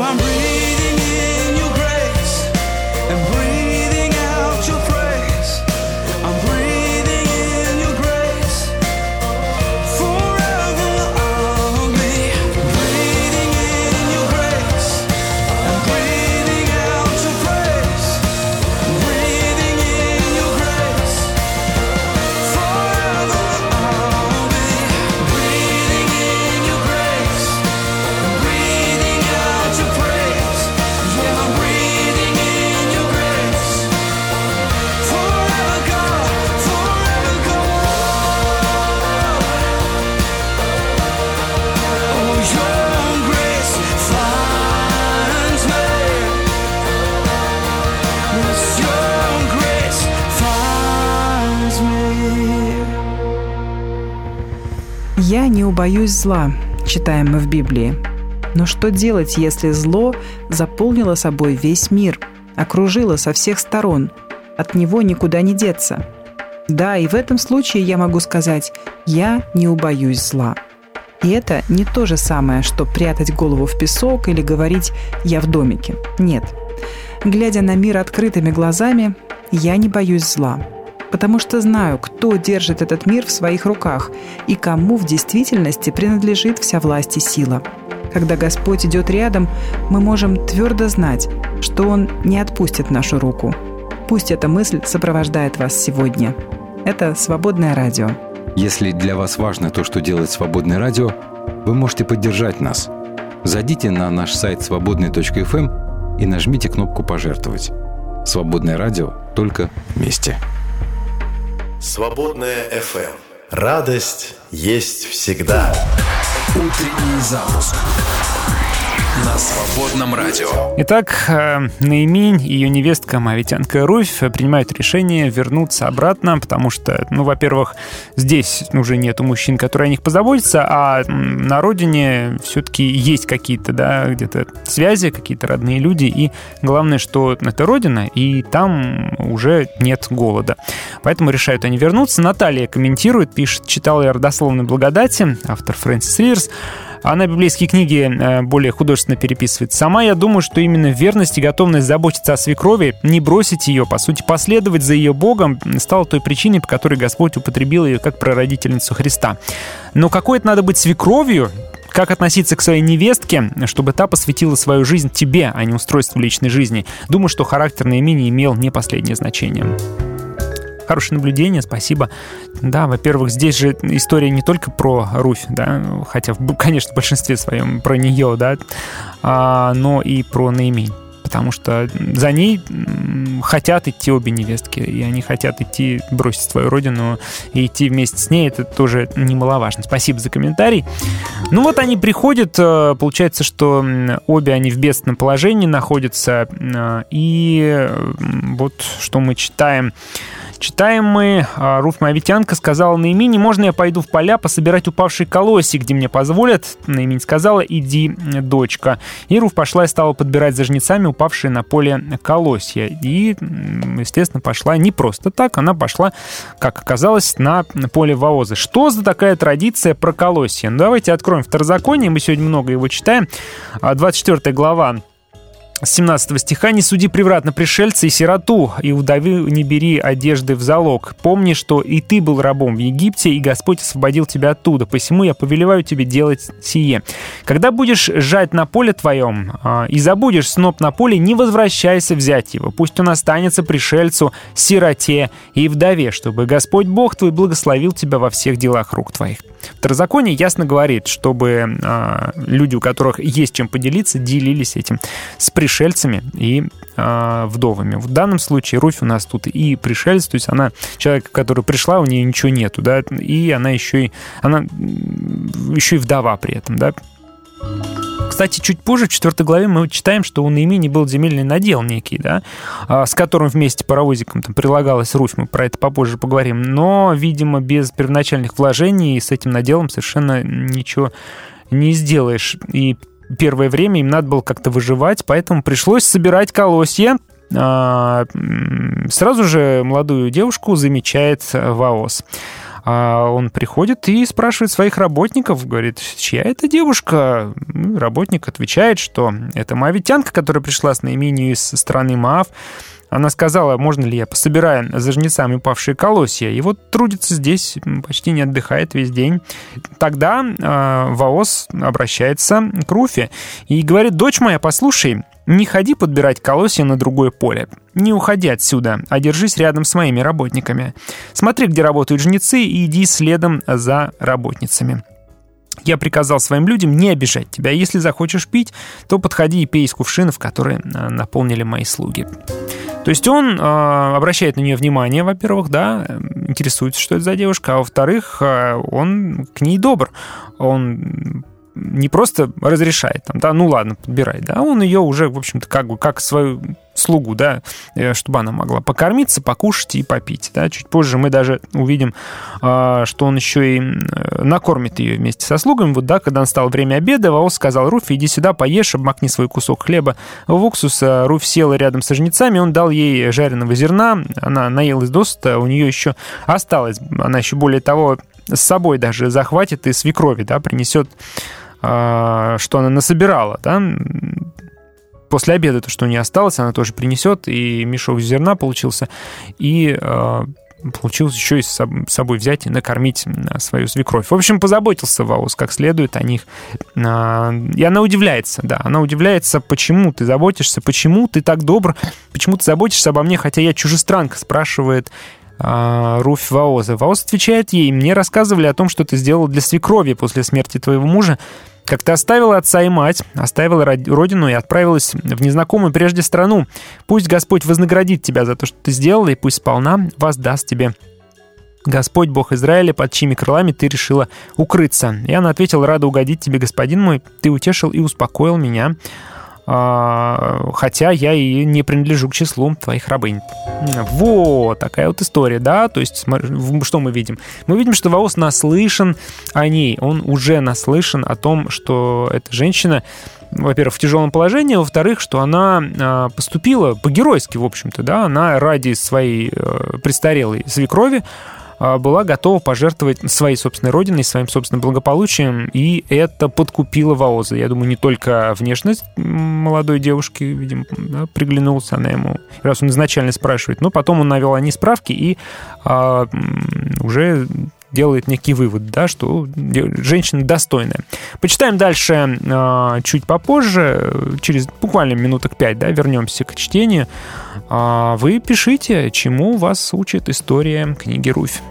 G: I'm breathing
H: «Я не убоюсь зла», читаем мы в Библии. Но что делать, если зло заполнило собой весь мир, окружило со всех сторон? От него никуда не деться. Да, и в этом случае я могу сказать «я не убоюсь зла». И это не то же самое, что прятать голову в песок или говорить «я в домике». Нет. Глядя на мир открытыми глазами, я не боюсь зла, потому что знаю, кто держит этот мир в своих руках и кому в действительности принадлежит вся власть и сила. Когда Господь идет рядом, мы можем твердо знать, что Он не отпустит нашу руку. Пусть эта мысль сопровождает вас сегодня. Это «Свободное радио».
A: Если для вас важно то, что делает «Свободное радио», вы можете поддержать нас. Зайдите на наш сайт свободный.фм и нажмите кнопку «Пожертвовать». «Свободное радио» только вместе.
K: Свободная FM. Радость есть всегда.
L: Утренний запуск на свободном радио.
B: Итак, э, Наиминь и ее невестка Мавитянка Руфь принимают решение вернуться обратно, потому что, ну, во-первых, здесь уже нету мужчин, которые о них позаботятся, а на родине все-таки есть какие-то, да, где-то связи, какие-то родные люди, и главное, что это родина, и там уже нет голода. Поэтому решают они вернуться. Наталья комментирует, пишет, читала я родословной благодати, автор Фрэнсис Риверс, она библейские книги э, более художественно переписывает. Сама я думаю, что именно верность и готовность заботиться о свекрови, не бросить ее, по сути, последовать за ее Богом, стала той причиной, по которой Господь употребил ее как прародительницу Христа. Но какой это надо быть свекровью, как относиться к своей невестке, чтобы та посвятила свою жизнь тебе, а не устройству личной жизни. Думаю, что характер наименее имел не последнее значение. Хорошее наблюдение, спасибо. Да, во-первых, здесь же история не только про Руфь, да, хотя, конечно, в большинстве своем про нее, да, а, но и про Наимень. Потому что за ней хотят идти обе невестки, и они хотят идти, бросить свою родину и идти вместе с ней. Это тоже немаловажно. Спасибо за комментарий. Ну вот они приходят, э, получается, что обе они в бедственном положении находятся, э, и вот что мы читаем. Читаем мы, а, Руф Моавитянка сказала Наимине, можно я пойду в поля пособирать упавшие колосья, где мне позволят? Наиминь сказала, иди, дочка. И Руф пошла и стала подбирать за жнецами упавшие на поле колосья. И, естественно, пошла не просто так, она пошла, как оказалось, на поле Воозы. Что за такая традиция про колосья? Ну, давайте откроем Второзаконие, мы сегодня много его читаем. А, 24 глава с 17 стиха «Не суди превратно пришельца и сироту, и удавы не бери одежды в залог. Помни, что и ты был рабом в Египте, и Господь освободил тебя оттуда. Посему я повелеваю тебе делать сие. Когда будешь жать на поле твоем а, и забудешь сноп на поле, не возвращайся взять его. Пусть он останется пришельцу, сироте и вдове, чтобы Господь Бог твой благословил тебя во всех делах рук твоих». Второзаконие ясно говорит, чтобы а, люди, у которых есть чем поделиться, делились этим с пришельцами и а, вдовами. В данном случае Руфь у нас тут и пришелец, то есть она человек, который пришла, у нее ничего нету, да, и она еще и она еще и вдова при этом, да. Кстати, чуть позже, в 4 главе, мы читаем, что у Наимини был земельный надел некий, да, а, с которым вместе паровозиком там прилагалась Руфь, мы про это попозже поговорим, но, видимо, без первоначальных вложений с этим наделом совершенно ничего не сделаешь. И первое время им надо было как-то выживать, поэтому пришлось собирать колосья. А, Сразу же молодую девушку замечает Ваос. А он приходит и спрашивает своих работников, говорит, чья это девушка? Ну, Работник отвечает, что это моавитянка, которая пришла с наименью из страны Маав. Она сказала, можно ли я пособираю за жнецами упавшие колосья. И вот трудится здесь, почти не отдыхает весь день. Тогда э, Ваос обращается к Руфе и говорит, дочь моя, послушай, не ходи подбирать колосья на другое поле. Не уходи отсюда, а держись рядом с моими работниками. Смотри, где работают жнецы, и иди следом за работницами. Я приказал своим людям не обижать тебя. Если захочешь пить, то подходи и пей из кувшинов, которые э, наполнили мои слуги. То есть он э, обращает на нее внимание, во-первых, да, интересуется, что это за девушка, а во-вторых, э, он к ней добр. Он не просто разрешает, там, да, ну ладно, подбирай, да, он ее уже, в общем-то, как бы, как свою слугу, да, э, чтобы она могла покормиться, покушать и попить, да. Чуть позже мы даже увидим, а, что он еще и э, накормит ее вместе со слугами. Вот, да, когда настало время обеда, Ваос сказал Руфи, иди сюда, поешь, обмакни свой кусок хлеба в уксус. А Руфь села рядом со жнецами, он дал ей жареного зерна, она наелась досыта, у нее еще осталось, она еще более того с собой даже захватит и свекрови, да, принесет, а, что она насобирала, да, после обеда то, что у нее осталось, она тоже принесет, и мешок зерна получился, и э, получилось еще и с соб- собой взять и накормить э, свою свекровь. В общем, позаботился Ваус как следует о них. А, И она удивляется, да, она удивляется, почему ты заботишься, почему ты так добр, почему ты заботишься обо мне, хотя я чужестранка, спрашивает а, Руфь Ваоза. Ваоз отвечает ей, мне рассказывали о том, что ты сделал для свекрови после смерти твоего мужа, как ты оставила отца и мать, оставила род- родину и отправилась в незнакомую прежде страну. Пусть Господь вознаградит тебя за то, что ты сделала, и пусть сполна воздаст тебе Господь, Бог Израиля, под чьими крылами ты решила укрыться. И она ответила, рада угодить тебе, господин мой, ты утешил и успокоил меня, хотя я и не принадлежу к числу твоих рабынь. Вот такая вот история, да, то есть что мы видим? Мы видим, что Ваос наслышан о ней, он уже наслышан о том, что эта женщина во-первых, в тяжелом положении, во-вторых, что она а, поступила по-геройски, в общем-то, да, она ради своей э, престарелой свекрови а, была готова пожертвовать своей собственной родиной, своим собственным благополучием, и это подкупило Ваоза. Я думаю, не только внешность молодой девушки, видимо, да, приглянулся она ему, раз он изначально спрашивает, но потом он навел о ней справки и а, уже делает некий вывод, да, что женщина достойная. Почитаем дальше а, чуть попозже, через буквально минуток пять, да, вернемся к чтению. А, Вы пишите, чему вас учит история книги Руфь.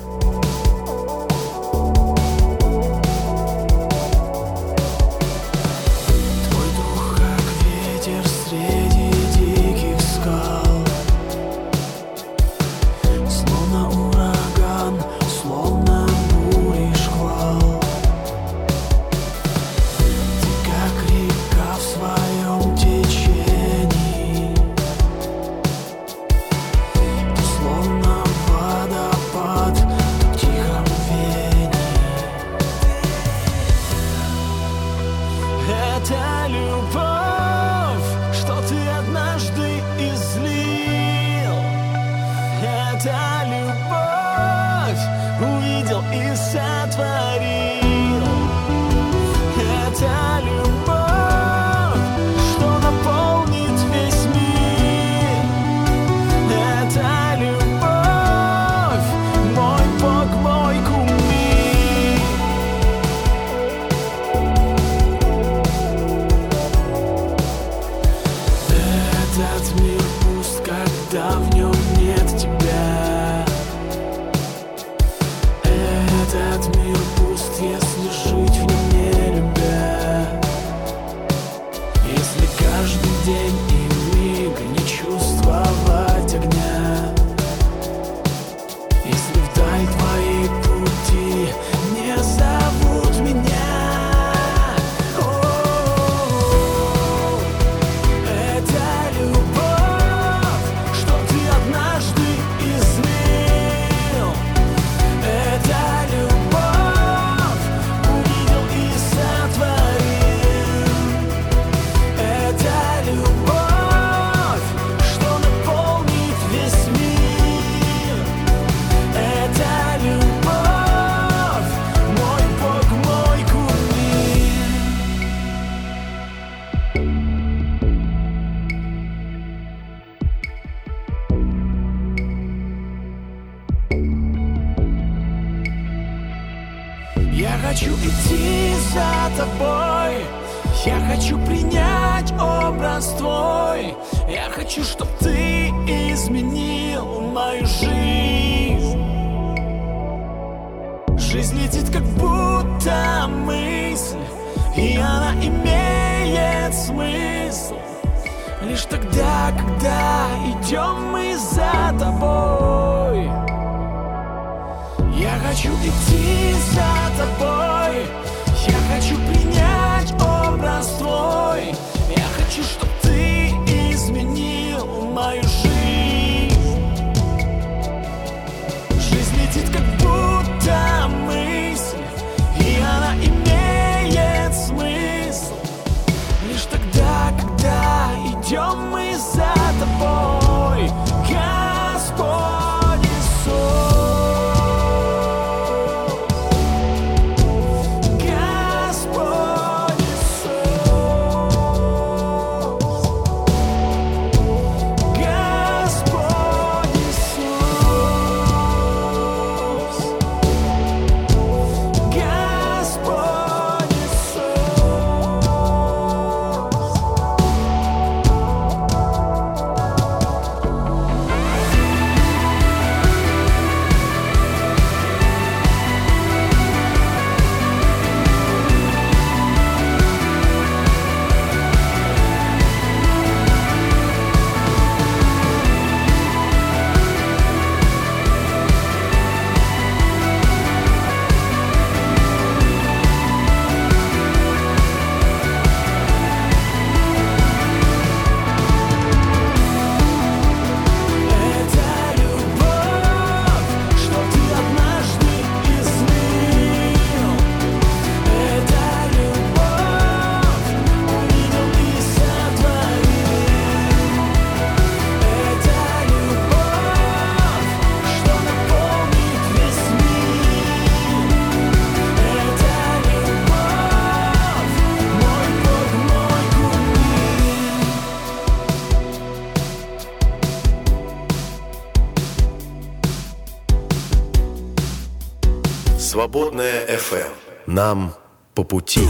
D: FM. Нам по пути.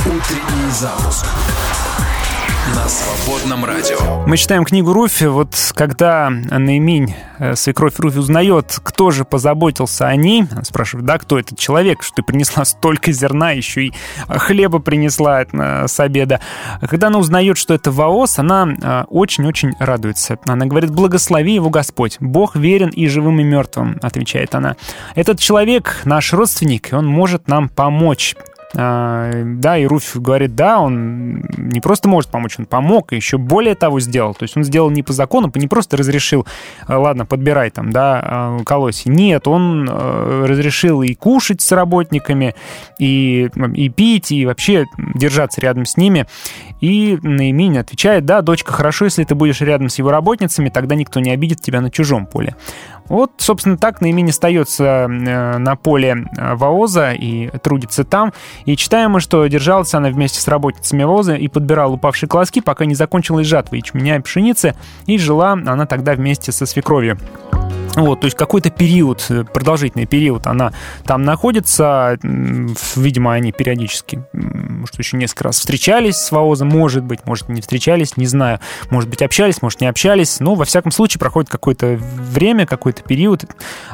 M: Утренний запуск на свободном радио.
B: Мы читаем книгу Руфи. Вот когда Наиминь, э, свекровь Руфи, узнает, кто же позаботился о ней, она спрашивает, да, кто этот человек, что ты принесла столько зерна, еще и хлеба принесла э, с обеда. Когда она узнает, что это Ваос, она э, очень-очень радуется. Она говорит, благослови его Господь, Бог верен и живым, и мертвым, отвечает она. Этот человек наш родственник, и он может нам помочь. А, Да, и Руфь говорит, да, он не просто может помочь, он помог, и еще более того сделал. То есть он сделал не по закону, не просто разрешил, «А, ладно, подбирай там, да, а, колосья. Нет, он э, разрешил и кушать с работниками, и, и пить, и вообще держаться рядом с ними. И Наиминь отвечает, да, дочка, хорошо, если ты будешь рядом с его работницами, тогда никто не обидит тебя на чужом поле. Вот, собственно, так Наиминь остается э, на поле э, Ваоза и трудится там. И читаем что держалась она вместе с работницами Ваоза и подбирала упавшие колоски, пока не закончилась жатва ячменя и пшеницы, и жила она тогда вместе со свекровью. Вот, то есть какой-то период, э, продолжительный период она там находится. Видимо, они периодически, может, еще несколько раз встречались с Ваозом, может быть, может, не встречались, не знаю. Может быть, общались, может, не общались. Но, во всяком случае, проходит какое-то время, какой-то период.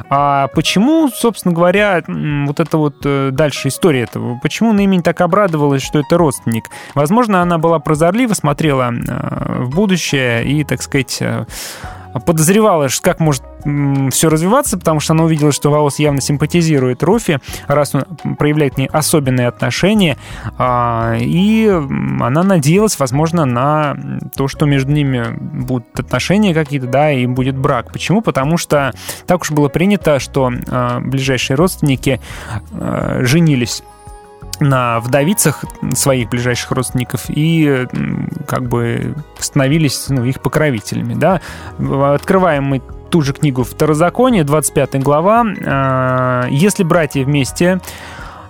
B: А почему, собственно говоря, вот это вот э, дальше история этого? Почему Наимень так обрадовалась, что это родственник? Возможно, она была прозорлива, смотрела э, в будущее и, так сказать, подозревала, как может все развиваться, потому что она увидела, что Ваос явно симпатизирует Руфи, раз он проявляет к ней особенные отношения, а, и она надеялась, возможно, на то, что между ними будут отношения какие-то, да, и будет брак. Почему? Потому что так уж было принято, что а, ближайшие родственники а, женились на вдовицах своих ближайших родственников и как бы становились ну, их покровителями. Да? Открываем мы ту же книгу Второзаконие, 25 глава. А, Если братья вместе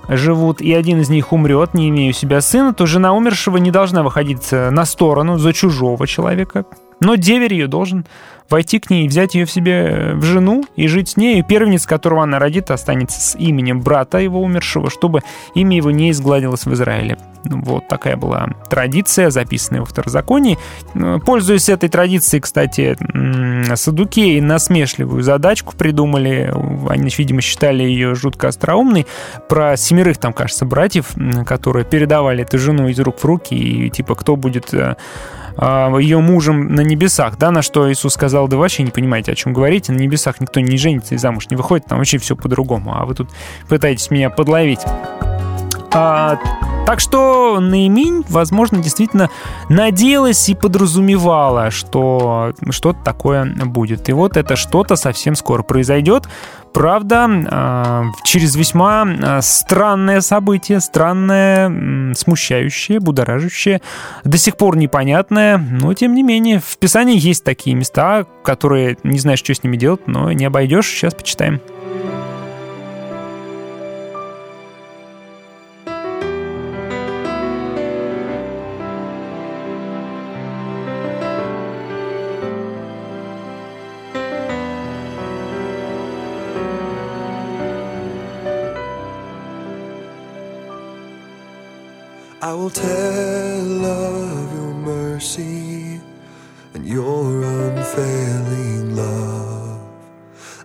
B: живут, и один из них умрет, не имея у себя сына, то жена умершего не должна выходить э, на сторону за чужого человека, Но деверь ее должен войти к ней и взять ее в себе в жену и жить с ней. И первенец, которого она родит, останется с именем брата его умершего, чтобы имя его не изгладилось в Израиле. Вот такая была традиция, записанная во Второзаконии. Пользуясь этой традицией, кстати, садукеи насмешливую задачку придумали. Они, видимо, считали ее жутко остроумной. Про семерых, там, кажется, братьев, которые передавали эту жену из рук в руки. И типа, кто будет э, ее мужем на небесах, да, на что Иисус сказал, да вообще не понимаете, о чем говорите, на небесах никто не женится и замуж не выходит, там вообще все по-другому, а вы тут пытаетесь меня подловить. А, так что Наиминь, возможно, действительно надеялась и подразумевала, что что-то такое будет. И вот это что-то совсем скоро произойдет. Правда, а, через весьма а, странное событие, странное, смущающее, будоражащее, до сих пор непонятное, но тем не менее в Писании есть такие места, которые не знаешь, что с ними делать, но не обойдешь. Сейчас почитаем.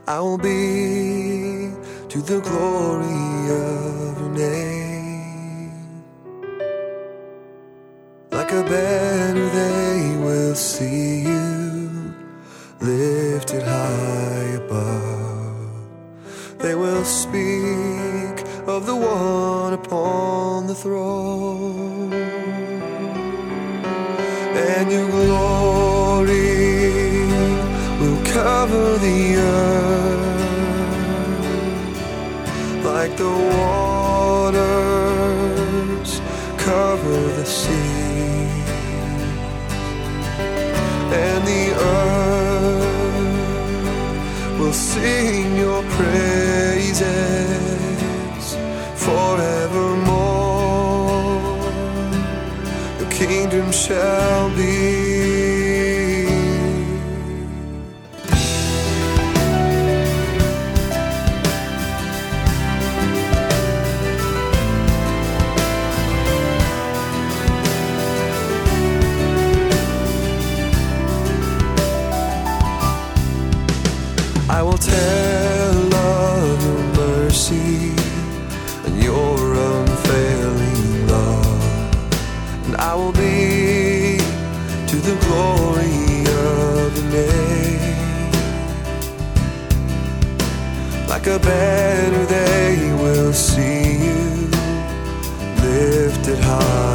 N: I will be to the glory of your name. Like a banner, they will see you lifted high above. They will speak of the one upon the throne and your glory will cover the earth like the waters cover the sea. And the earth will sing your praises forevermore. Your kingdom shall be Banner, they will see you. Lifted high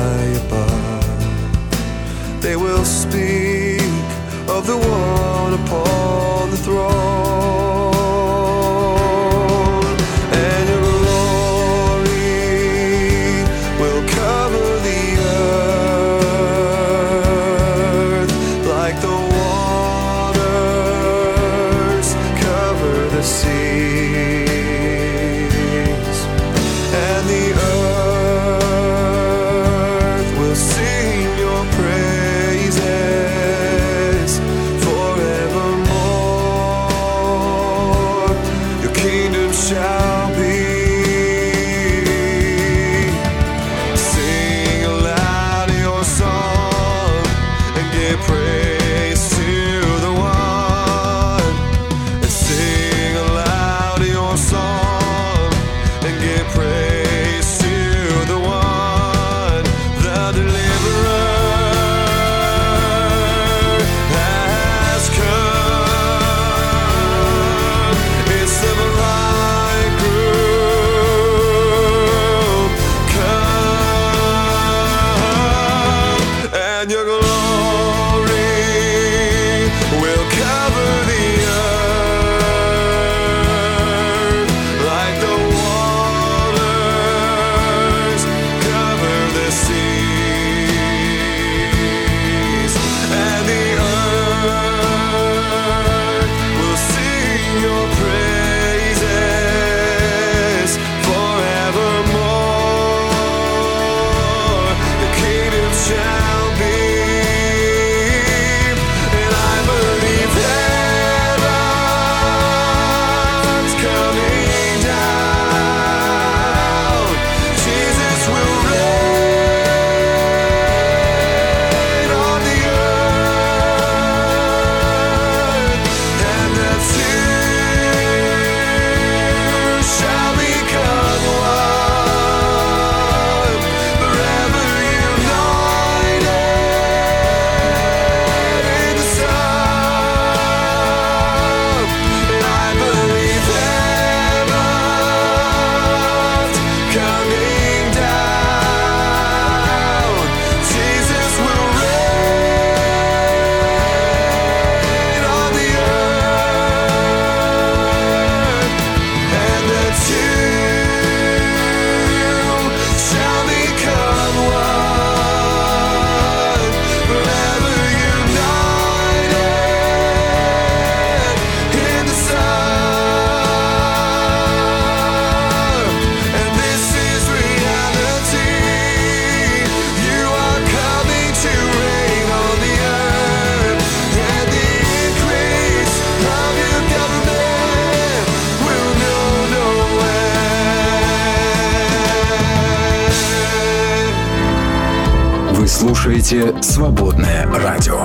M: слушаете «Свободное радио».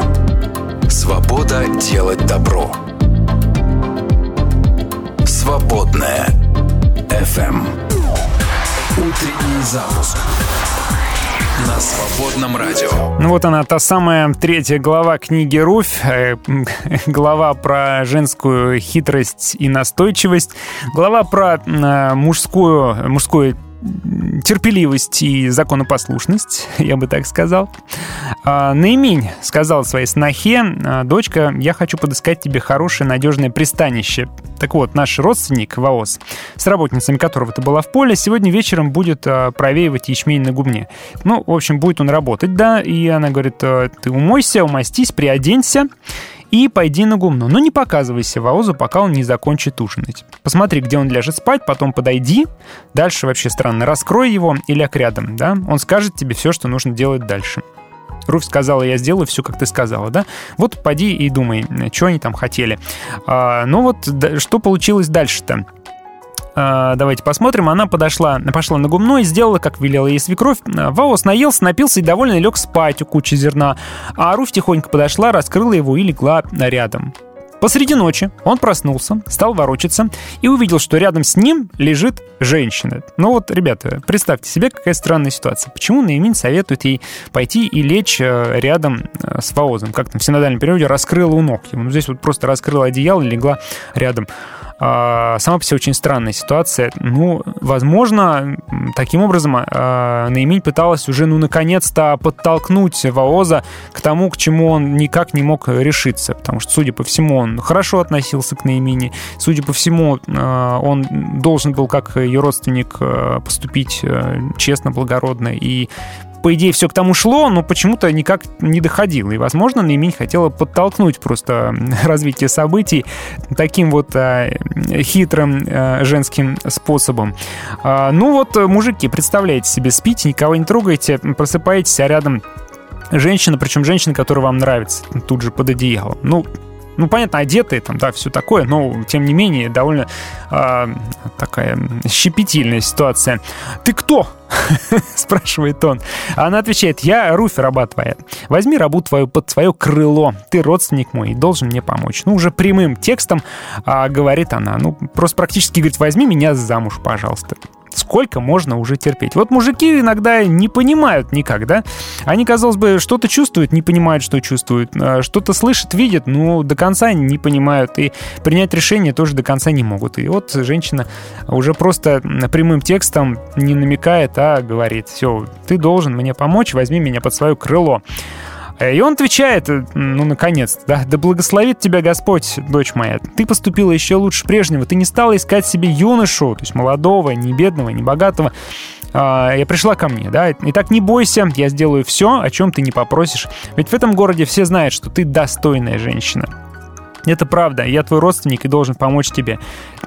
M: Свобода делать добро. Свободное FM. Утренний запуск на свободном радио.
B: Ну вот она, та самая третья глава книги «Руфь», э, глава про женскую хитрость и настойчивость, глава про э, мужскую, мужскую терпеливость и законопослушность, я бы так сказал. А, Наимень сказал своей снохе, «А, дочка, я хочу подыскать тебе хорошее, надежное пристанище. Так вот, наш родственник Ваос, с работницами которого ты была в поле, сегодня вечером будет а, провеивать ячмень на гумне. Ну, в общем, будет он работать, да, и она говорит, «А, ты умойся, умастись, приоденься, и пойди на гумно. Но не показывайся Ваозу, пока он не закончит ужинать. Посмотри, где он ляжет спать, потом подойди. Дальше вообще странно. Раскрой его и ляг рядом, да? Он скажет тебе все, что нужно делать дальше. Руфь сказала, я сделаю все, как ты сказала, да? Вот поди и думай, что они там хотели. А, ну вот, да, что получилось дальше-то? А, давайте посмотрим. Она подошла, пошла на гумно и сделала, как велела ей свекровь. Ваос наелся, напился и довольно лег спать у кучи зерна. А Руфь тихонько подошла, раскрыла его и легла рядом. Посреди ночи он проснулся, стал ворочаться и увидел, что рядом с ним лежит женщина. Ну вот, ребята, представьте себе, какая странная ситуация. Почему Наимин советует ей пойти и лечь э, рядом э, с Ваозом? Как там в синодальном переводе раскрыла у ног его. Ну, здесь вот просто раскрыла одеяло и легла рядом. А, Сама по себе очень странная ситуация. Ну, возможно, таким образом а, Наимень пыталась уже, ну, наконец-то подтолкнуть Ваоза к тому, к чему он никак не мог решиться. Потому что, судя по всему, он хорошо относился к Наимине. Судя по всему, а, он должен был, как ее родственник, а, поступить а, честно, благородно и по идее, все к тому шло, но почему-то никак не доходило. И, возможно, Наимень хотела подтолкнуть просто развитие событий таким вот а, хитрым а, женским способом. А, ну вот, мужики, представляете себе, спите, никого не трогайте, просыпаетесь, а рядом женщина, причем женщина, которая вам нравится, тут же под одеялом. Ну, ну, понятно, одетые там, да, все такое, но, тем не менее, довольно э, такая щепетильная ситуация. «Ты кто?» — спрашивает он. Она отвечает, «Я Руфь, раба твоя. Возьми рабу твою под свое крыло. Ты родственник мой и должен мне помочь». Ну, уже прямым текстом а, говорит она. Ну, просто практически говорит, «Возьми меня замуж, пожалуйста». Сколько можно уже терпеть? Вот мужики иногда не понимают никак, да? Они, казалось бы, что-то чувствуют, не понимают, что чувствуют. а Что-то слышат, видят, но до конца не понимают. И принять решение тоже до конца не могут. И вот женщина уже просто прямым текстом не намекает, а говорит, все, ты должен мне помочь, возьми меня под свое крыло. И он отвечает, ну, наконец, да, да благословит тебя Господь, дочь моя. Ты поступила еще лучше прежнего. Ты не стала искать себе юношу, то есть молодого, не бедного, не богатого. А, Я пришла ко мне, да. Итак, не бойся, я сделаю все, о чем ты не попросишь. Ведь в этом городе все знают, что ты достойная женщина. Это правда, я твой родственник и должен помочь тебе.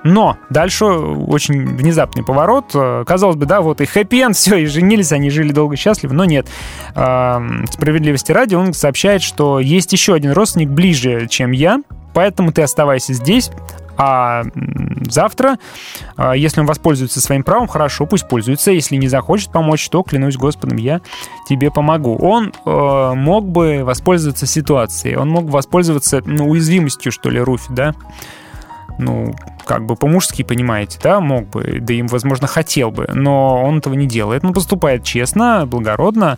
B: Но дальше очень внезапный поворот. Э, Казалось бы, да, вот и хэппи все, и женились, они жили долго счастливо, но нет. А, Справедливости ради, он сообщает, что есть еще один родственник ближе, чем я, поэтому ты оставайся здесь, а завтра, а, если он воспользуется своим правом, хорошо, пусть пользуется. Если не захочет помочь, то, клянусь Господом, я тебе помогу. Он э, мог бы воспользоваться ситуацией, он мог воспользоваться ну, уязвимостью, что ли, Руфи, да? Ну, как бы по-мужски, понимаете, да, мог бы, да им, возможно, хотел бы, но он этого не делает. Он поступает честно, благородно.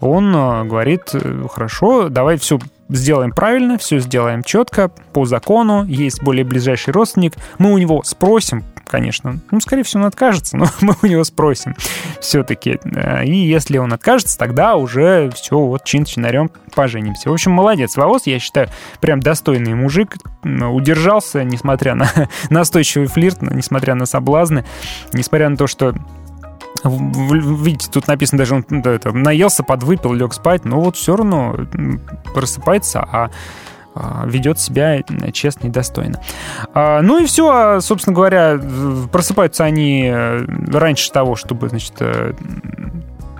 B: Он э, говорит, э, хорошо, давай все сделаем правильно, все сделаем четко, по закону, есть более ближайший родственник, мы у него спросим, конечно. Ну, скорее всего, он откажется, но мы у него спросим все-таки. И если он откажется, тогда уже все, вот чин-чинарем поженимся. В общем, молодец. Вовоз, я считаю, прям достойный мужик. Удержался, несмотря на настойчивый флирт, несмотря на соблазны, несмотря на то, что Видите, тут написано даже, он да, это, наелся, подвыпил, лег спать, но вот все равно просыпается, а, ведет себя честно и достойно. А, Ну и все, собственно говоря, просыпаются они э, раньше того, чтобы, значит, э,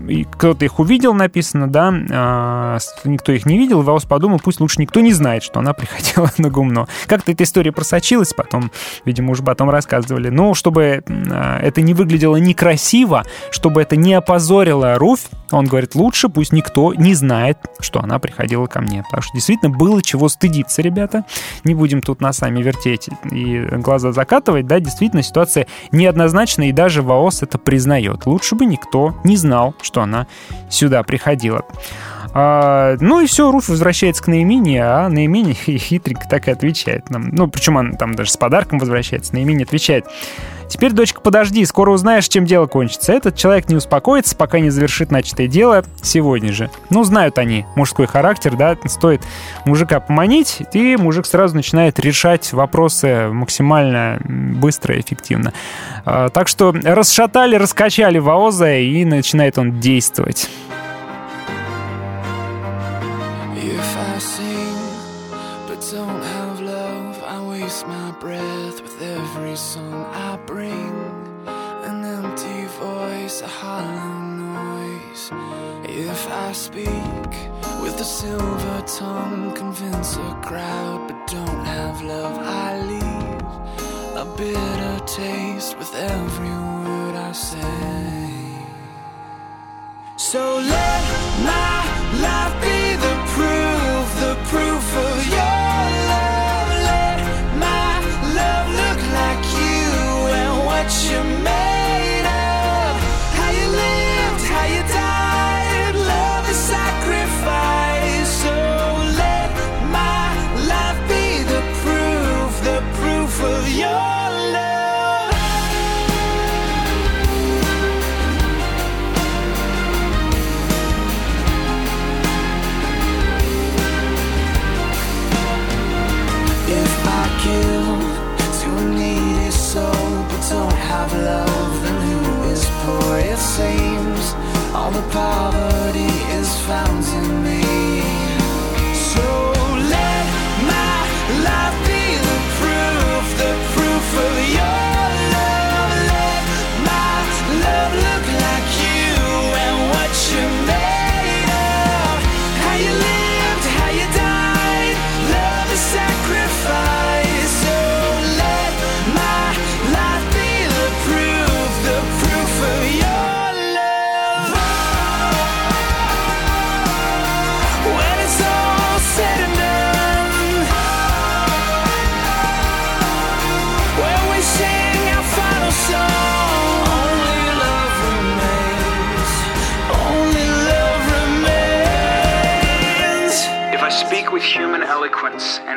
B: и кто-то их увидел, написано, да, а, никто их не видел, Ваус подумал, пусть лучше никто не знает, что она приходила на гумно. Как-то эта история просочилась потом, видимо, уже потом рассказывали. Но чтобы а, это не выглядело некрасиво, чтобы это не опозорило Руфь, он говорит, лучше пусть никто не знает, что она приходила ко мне. Потому что действительно было чего стыдиться, ребята. Не будем тут носами вертеть и глаза закатывать, да, действительно ситуация неоднозначная, и даже Ваос это признает. Лучше бы никто не знал, что она сюда приходила. А, ну и все, Руфь возвращается к Наимине, а Наимине хитренько так и отвечает нам. Ну, причем она там даже с подарком возвращается. Наимине отвечает. Теперь, дочка, подожди, скоро узнаешь, чем дело кончится. Этот человек не успокоится, пока не завершит начатое дело сегодня же. Ну, знают они мужской характер, да, стоит мужика поманить, и мужик сразу начинает решать вопросы максимально быстро и эффективно. А, Так что расшатали, раскачали Ваоза, и начинает он действовать.
G: Speak with a silver tongue, convince a crowd but don't have love, I leave a bitter taste with every word I say. So let my life be the proof, the proof of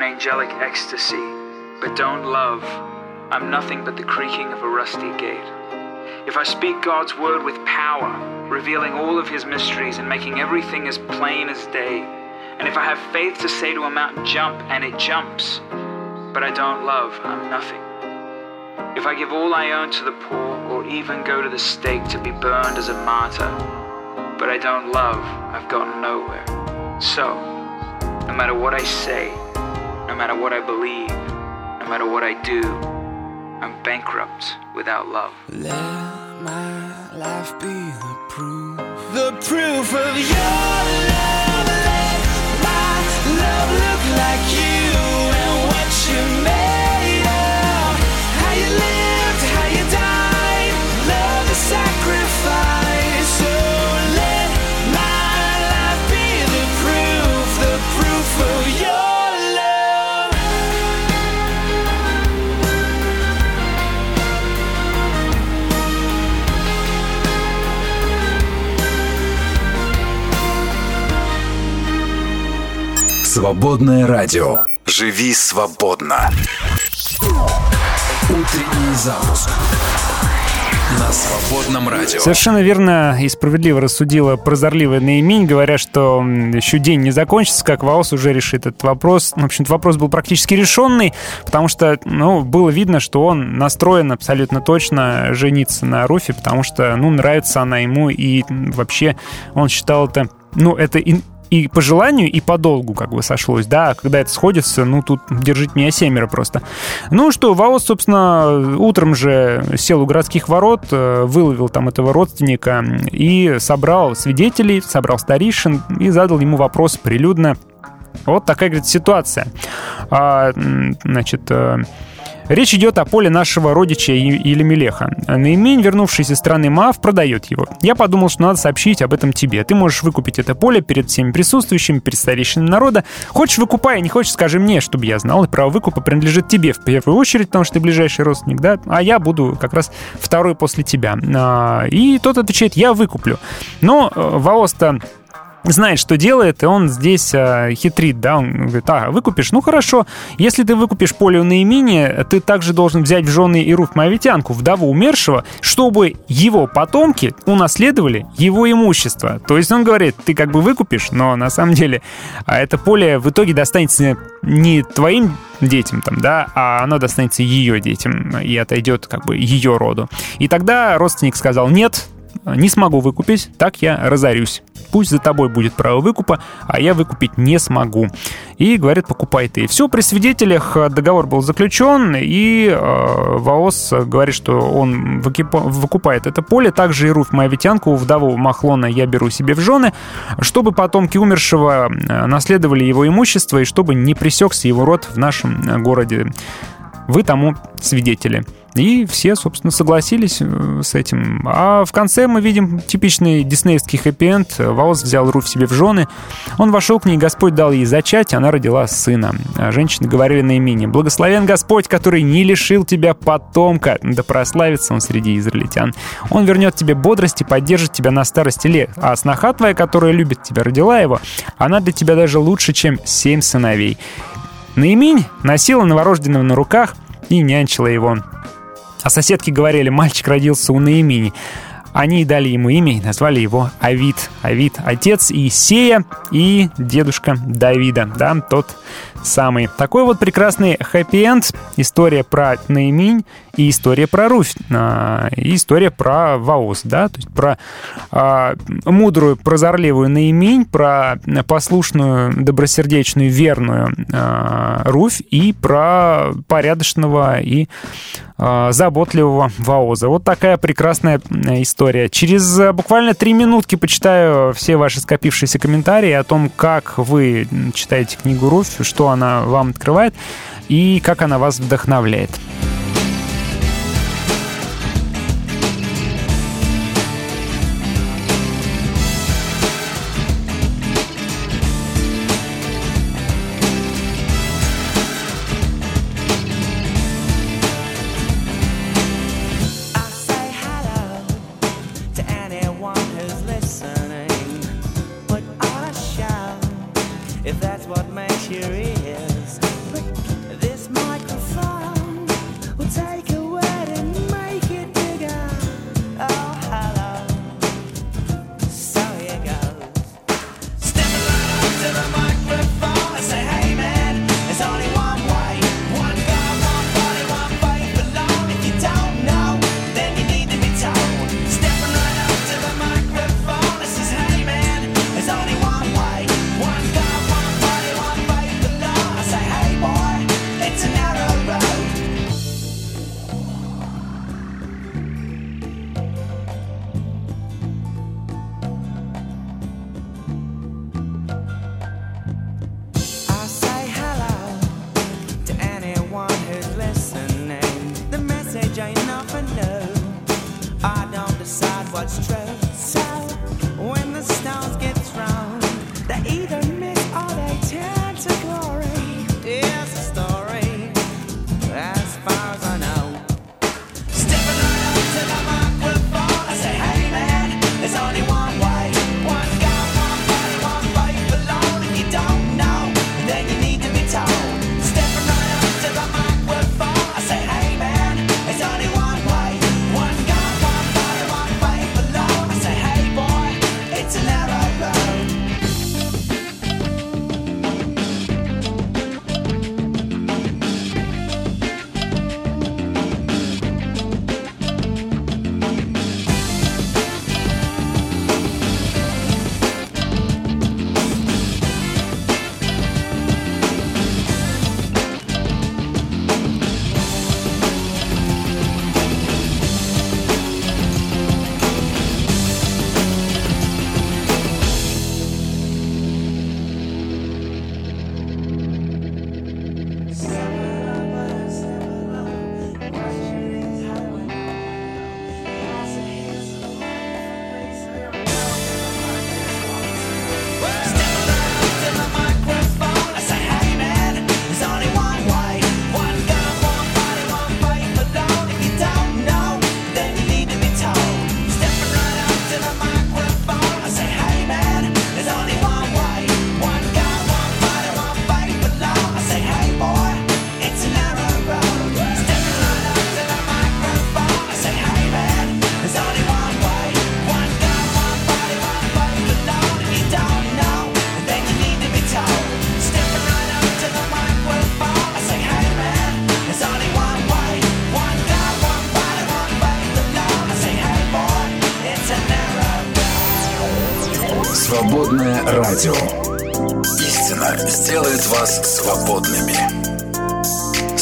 G: and
O: angelic ecstasy, but don't love, I'm nothing but the creaking of a rusty gate. If I speak God's word with power, revealing all of his mysteries and making everything as plain as day, and if I have faith to say to a mountain, jump, and it jumps, but I don't love, I'm nothing. If I give all I own to the poor, or even go to the stake to be burned as a martyr, but I don't love, I've gotten nowhere. So, no matter what I say, no matter what I believe, no matter what I do, I'm bankrupt without love.
G: Let my life be the proof, the proof of your love. Let my love look like you
A: Свободное радио. Живи свободно. Утренний запуск. На свободном радио.
B: Совершенно верно и справедливо рассудила прозорливая Наимень, говоря, что еще день не закончится, как Ваус уже решит этот вопрос. В общем-то, вопрос был практически решенный, потому что, ну, было видно, что он настроен абсолютно точно жениться на Руфе, потому что, ну, нравится она ему, и вообще он считал это, ну, это ин- и по желанию, и по долгу как бы сошлось, да, а когда это сходится, ну, тут держите меня семеро просто. Ну что, ВАОС, собственно, утром же сел у городских ворот, э, выловил там этого родственника и собрал свидетелей, собрал старейшин и задал ему вопрос прилюдно. Вот такая, говорит, ситуация. А, значит, э, Речь идет о поле нашего родича Елемелеха. Наимень, вернувшийся из страны Маав, продает его. Я подумал, что надо сообщить об этом тебе. Ты можешь выкупить это поле перед всеми присутствующими, перед старейшинами народа. Хочешь, выкупай, не хочешь, скажи мне, чтобы я знал. И право выкупа принадлежит тебе в первую очередь, потому что ты ближайший родственник, да? А я буду как раз второй после тебя. А, И тот отвечает, я выкуплю. Но э, Ваоста знает, что делает, и он здесь э, хитрит, да, он говорит, а, выкупишь? Ну, хорошо, если ты выкупишь поле у Наимини, ты также должен взять в жены и Руф Моавитянку, вдову умершего, чтобы его потомки унаследовали его имущество. То есть он говорит, ты как бы выкупишь, но на самом деле а это поле в итоге достанется не твоим детям, там, да, а оно достанется ее детям и отойдет как бы ее роду. И тогда родственник сказал, нет, не смогу выкупить, так я разорюсь. Пусть за тобой будет право выкупа, а я выкупить не смогу. И говорят, покупай ты. Все, при свидетелях э, договор был заключен, и э, ВАОС говорит, что он выкупает это поле. Также и Руф Моавитянку, вдову Махлона, я беру себе в жены, чтобы потомки умершего э, наследовали его имущество, и чтобы не пресекся его род в нашем э, городе. Вы тому свидетели. И все, собственно, согласились э, с этим. А в конце мы видим типичный диснеевский хэппи-энд. Ваус взял Руф себе в жены. Он вошел к ней, Господь дал ей зачать, она родила сына. А женщины говорили на имени. «Благословен Господь, который не лишил тебя потомка, да прославится он среди израильтян. Он вернет тебе бодрость и поддержит тебя на старости лет. А сноха твоя, которая любит тебя, родила его, она для тебя даже лучше, чем семь сыновей». Наимень носила новорожденного на руках и нянчила его. А соседки говорили, мальчик родился у Наимини. Они дали ему имя и назвали его Авид. Авид — отец Иисея и дедушка Давида, да, тот самый. Такой вот прекрасный хэппи-энд. История про Наиминь и история про Руфь. а, И история про Ваос, да, то есть про а, мудрую, прозорливую Наиминь, про послушную, добросердечную, верную а, Руфь и про порядочного и заботливого Ваоза. Вот такая прекрасная э, история. Через э, буквально три минутки почитаю все ваши скопившиеся комментарии о том, как вы читаете книгу Руфь, что она вам открывает и как она вас вдохновляет.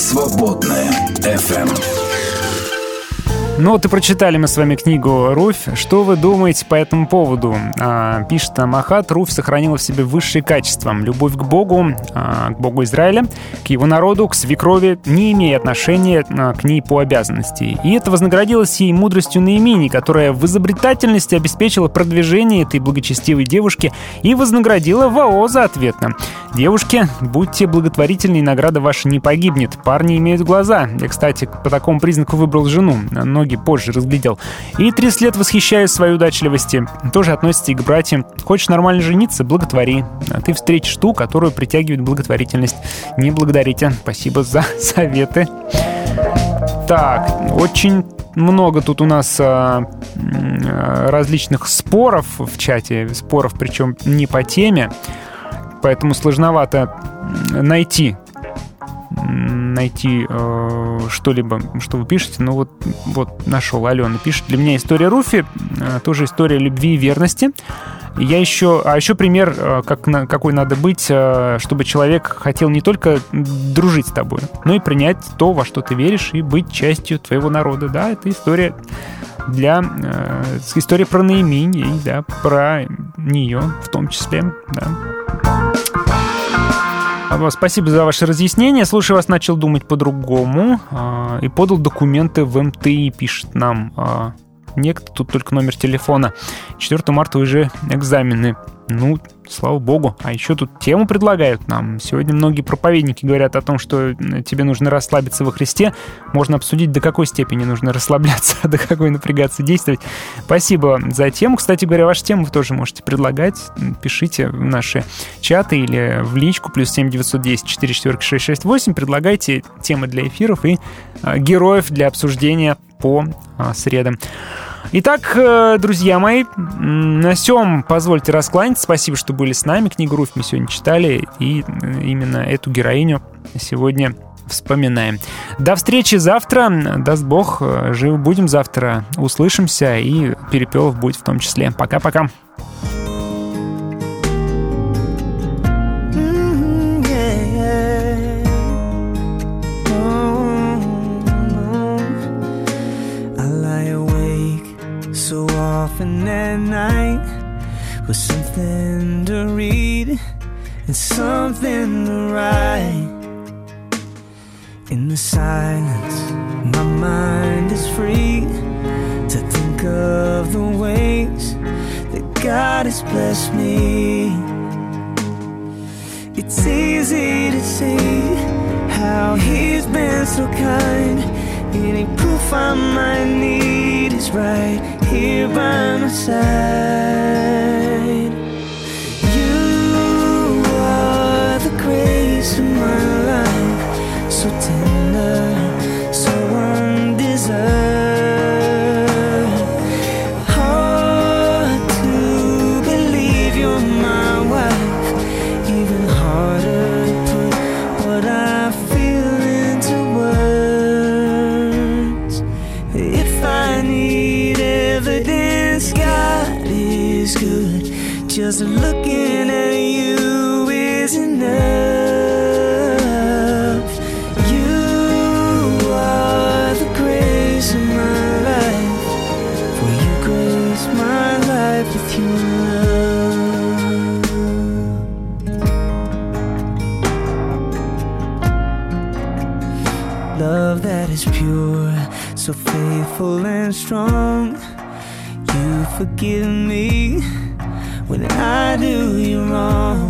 A: Свободное FM.
B: Ну и прочитали мы с вами книгу «Руфь». Что вы думаете по этому поводу? А, пишет нам Ахат, Руфь сохранила в себе высшие качества. Любовь к Богу, а, к Богу Израиля, к его народу, к свекрови, не имея отношения а, к ней по обязанности. И это вознаградилось ей мудростью Наимини, которая в изобретательности обеспечила продвижение этой благочестивой девушки и вознаградила Ваоза ответно. Девушки, будьте благотворительны, награда ваша не погибнет. Парни имеют глаза. Я, кстати, по такому признаку выбрал жену. Ноги позже разглядел. И 30 лет восхищаюсь своей удачливости. Тоже относится и к братьям. Хочешь нормально жениться? Благотвори. А ты встретишь ту, которую притягивает благотворительность. Не благодарите. Спасибо за советы. Так, очень много тут у нас а, различных споров в чате. Споров, причем не по теме. Поэтому сложновато найти найти э, что-либо, что вы пишете. Ну вот, вот нашел. Алена пишет. Для меня история Руфи э, тоже история любви и верности. Я еще, а еще пример, э, как, какой надо быть, э, чтобы человек хотел не только дружить с тобой, но и принять то, во что ты веришь, и быть частью твоего народа. Да, это история для э, история про Наимини, и, да, про нее в том числе, да. А, Спасибо за ваше разъяснение. Слушай, вас начал думать по-другому а, и подал документы в МТИ, пишет нам а, некто, тут только номер телефона. 4 марта уже экзамены. Ну, слава богу. А еще тут тему предлагают нам. Сегодня многие проповедники говорят о том, что тебе нужно расслабиться во Христе. Можно обсудить, до какой степени нужно расслабляться, до какой напрягаться, действовать. Спасибо за тему. Кстати говоря, ваши темы вы тоже можете предлагать. Пишите в наши чаты или в личку плюс 7 910 4 4 6 6 8. Предлагайте темы для эфиров и а, героев для обсуждения по а, средам. Итак, э, друзья мои, на всем позвольте раскланяться. Спасибо, что были с нами. Книгу Руфь мы сегодня читали, и э, именно эту героиню сегодня вспоминаем. До встречи завтра. Даст Бог, э, живы будем завтра. Услышимся, и Перепелов будет в том числе. Пока-пока.
G: At night with something to read and something to write. In the silence, my mind is free to think of the ways that God has blessed me. It's easy to see how he's been so kind. Any proof I might need is right here by my side. You are the grace of my life, so tender, Just looking at you is enough. You are the grace of my life. For you grace my life with your love. Love that is pure, so faithful and strong. You forgive me when I do you wrong.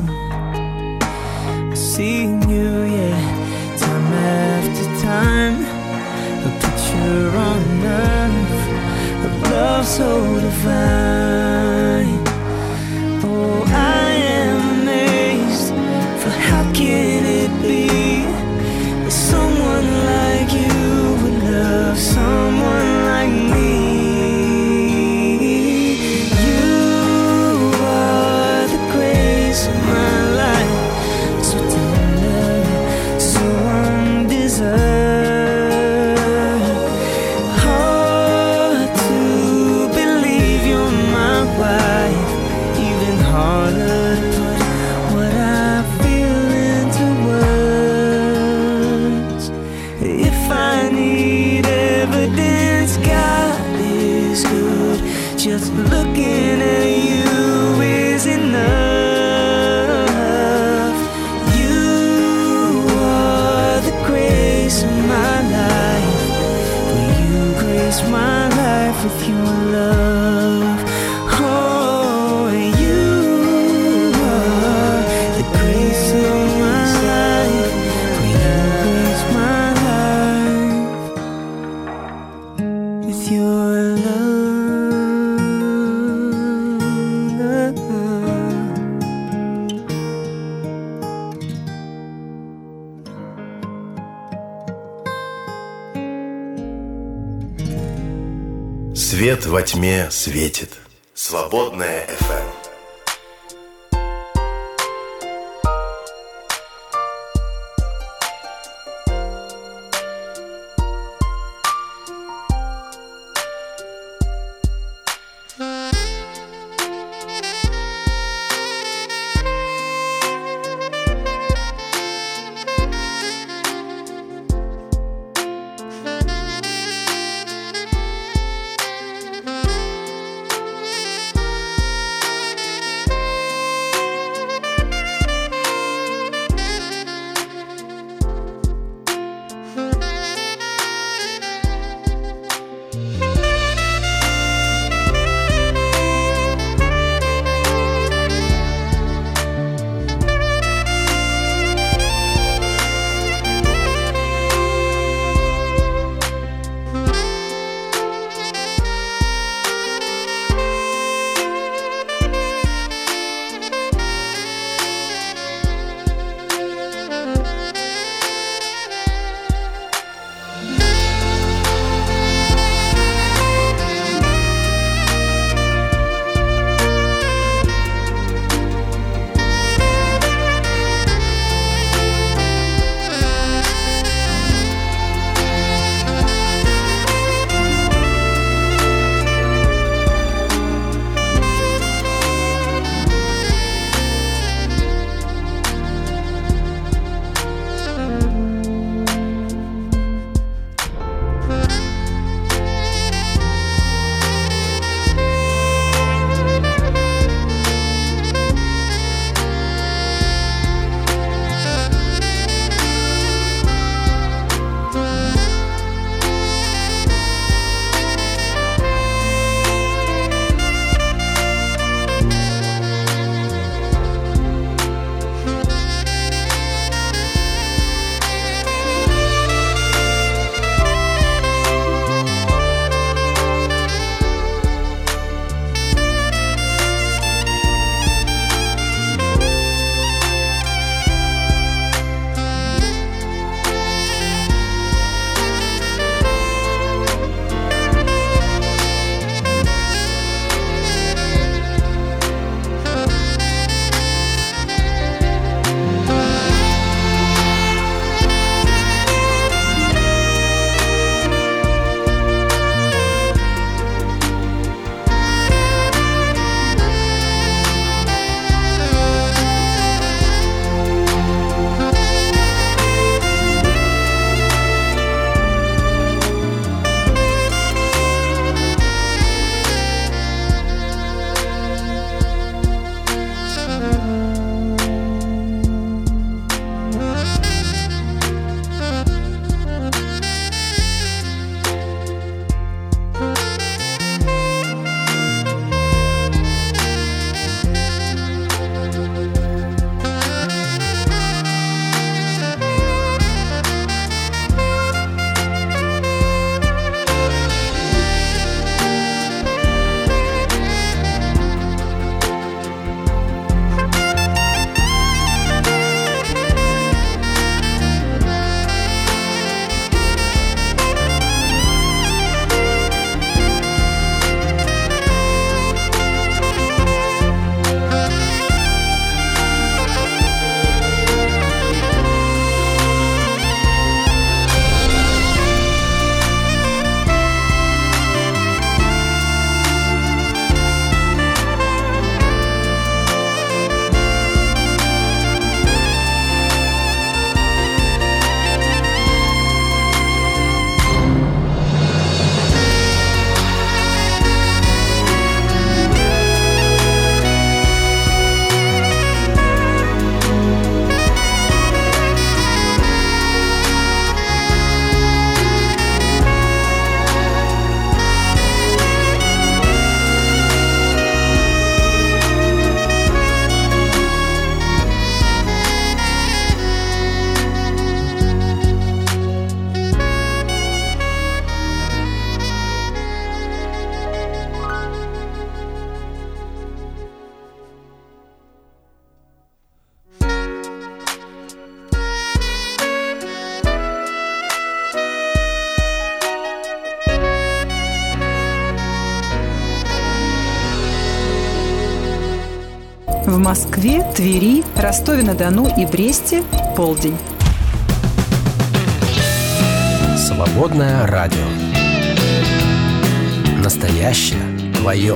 H: Москве, Твери, Ростове-на-Дону и Бресте – полдень.
J: Свободное радио. Настоящее твое.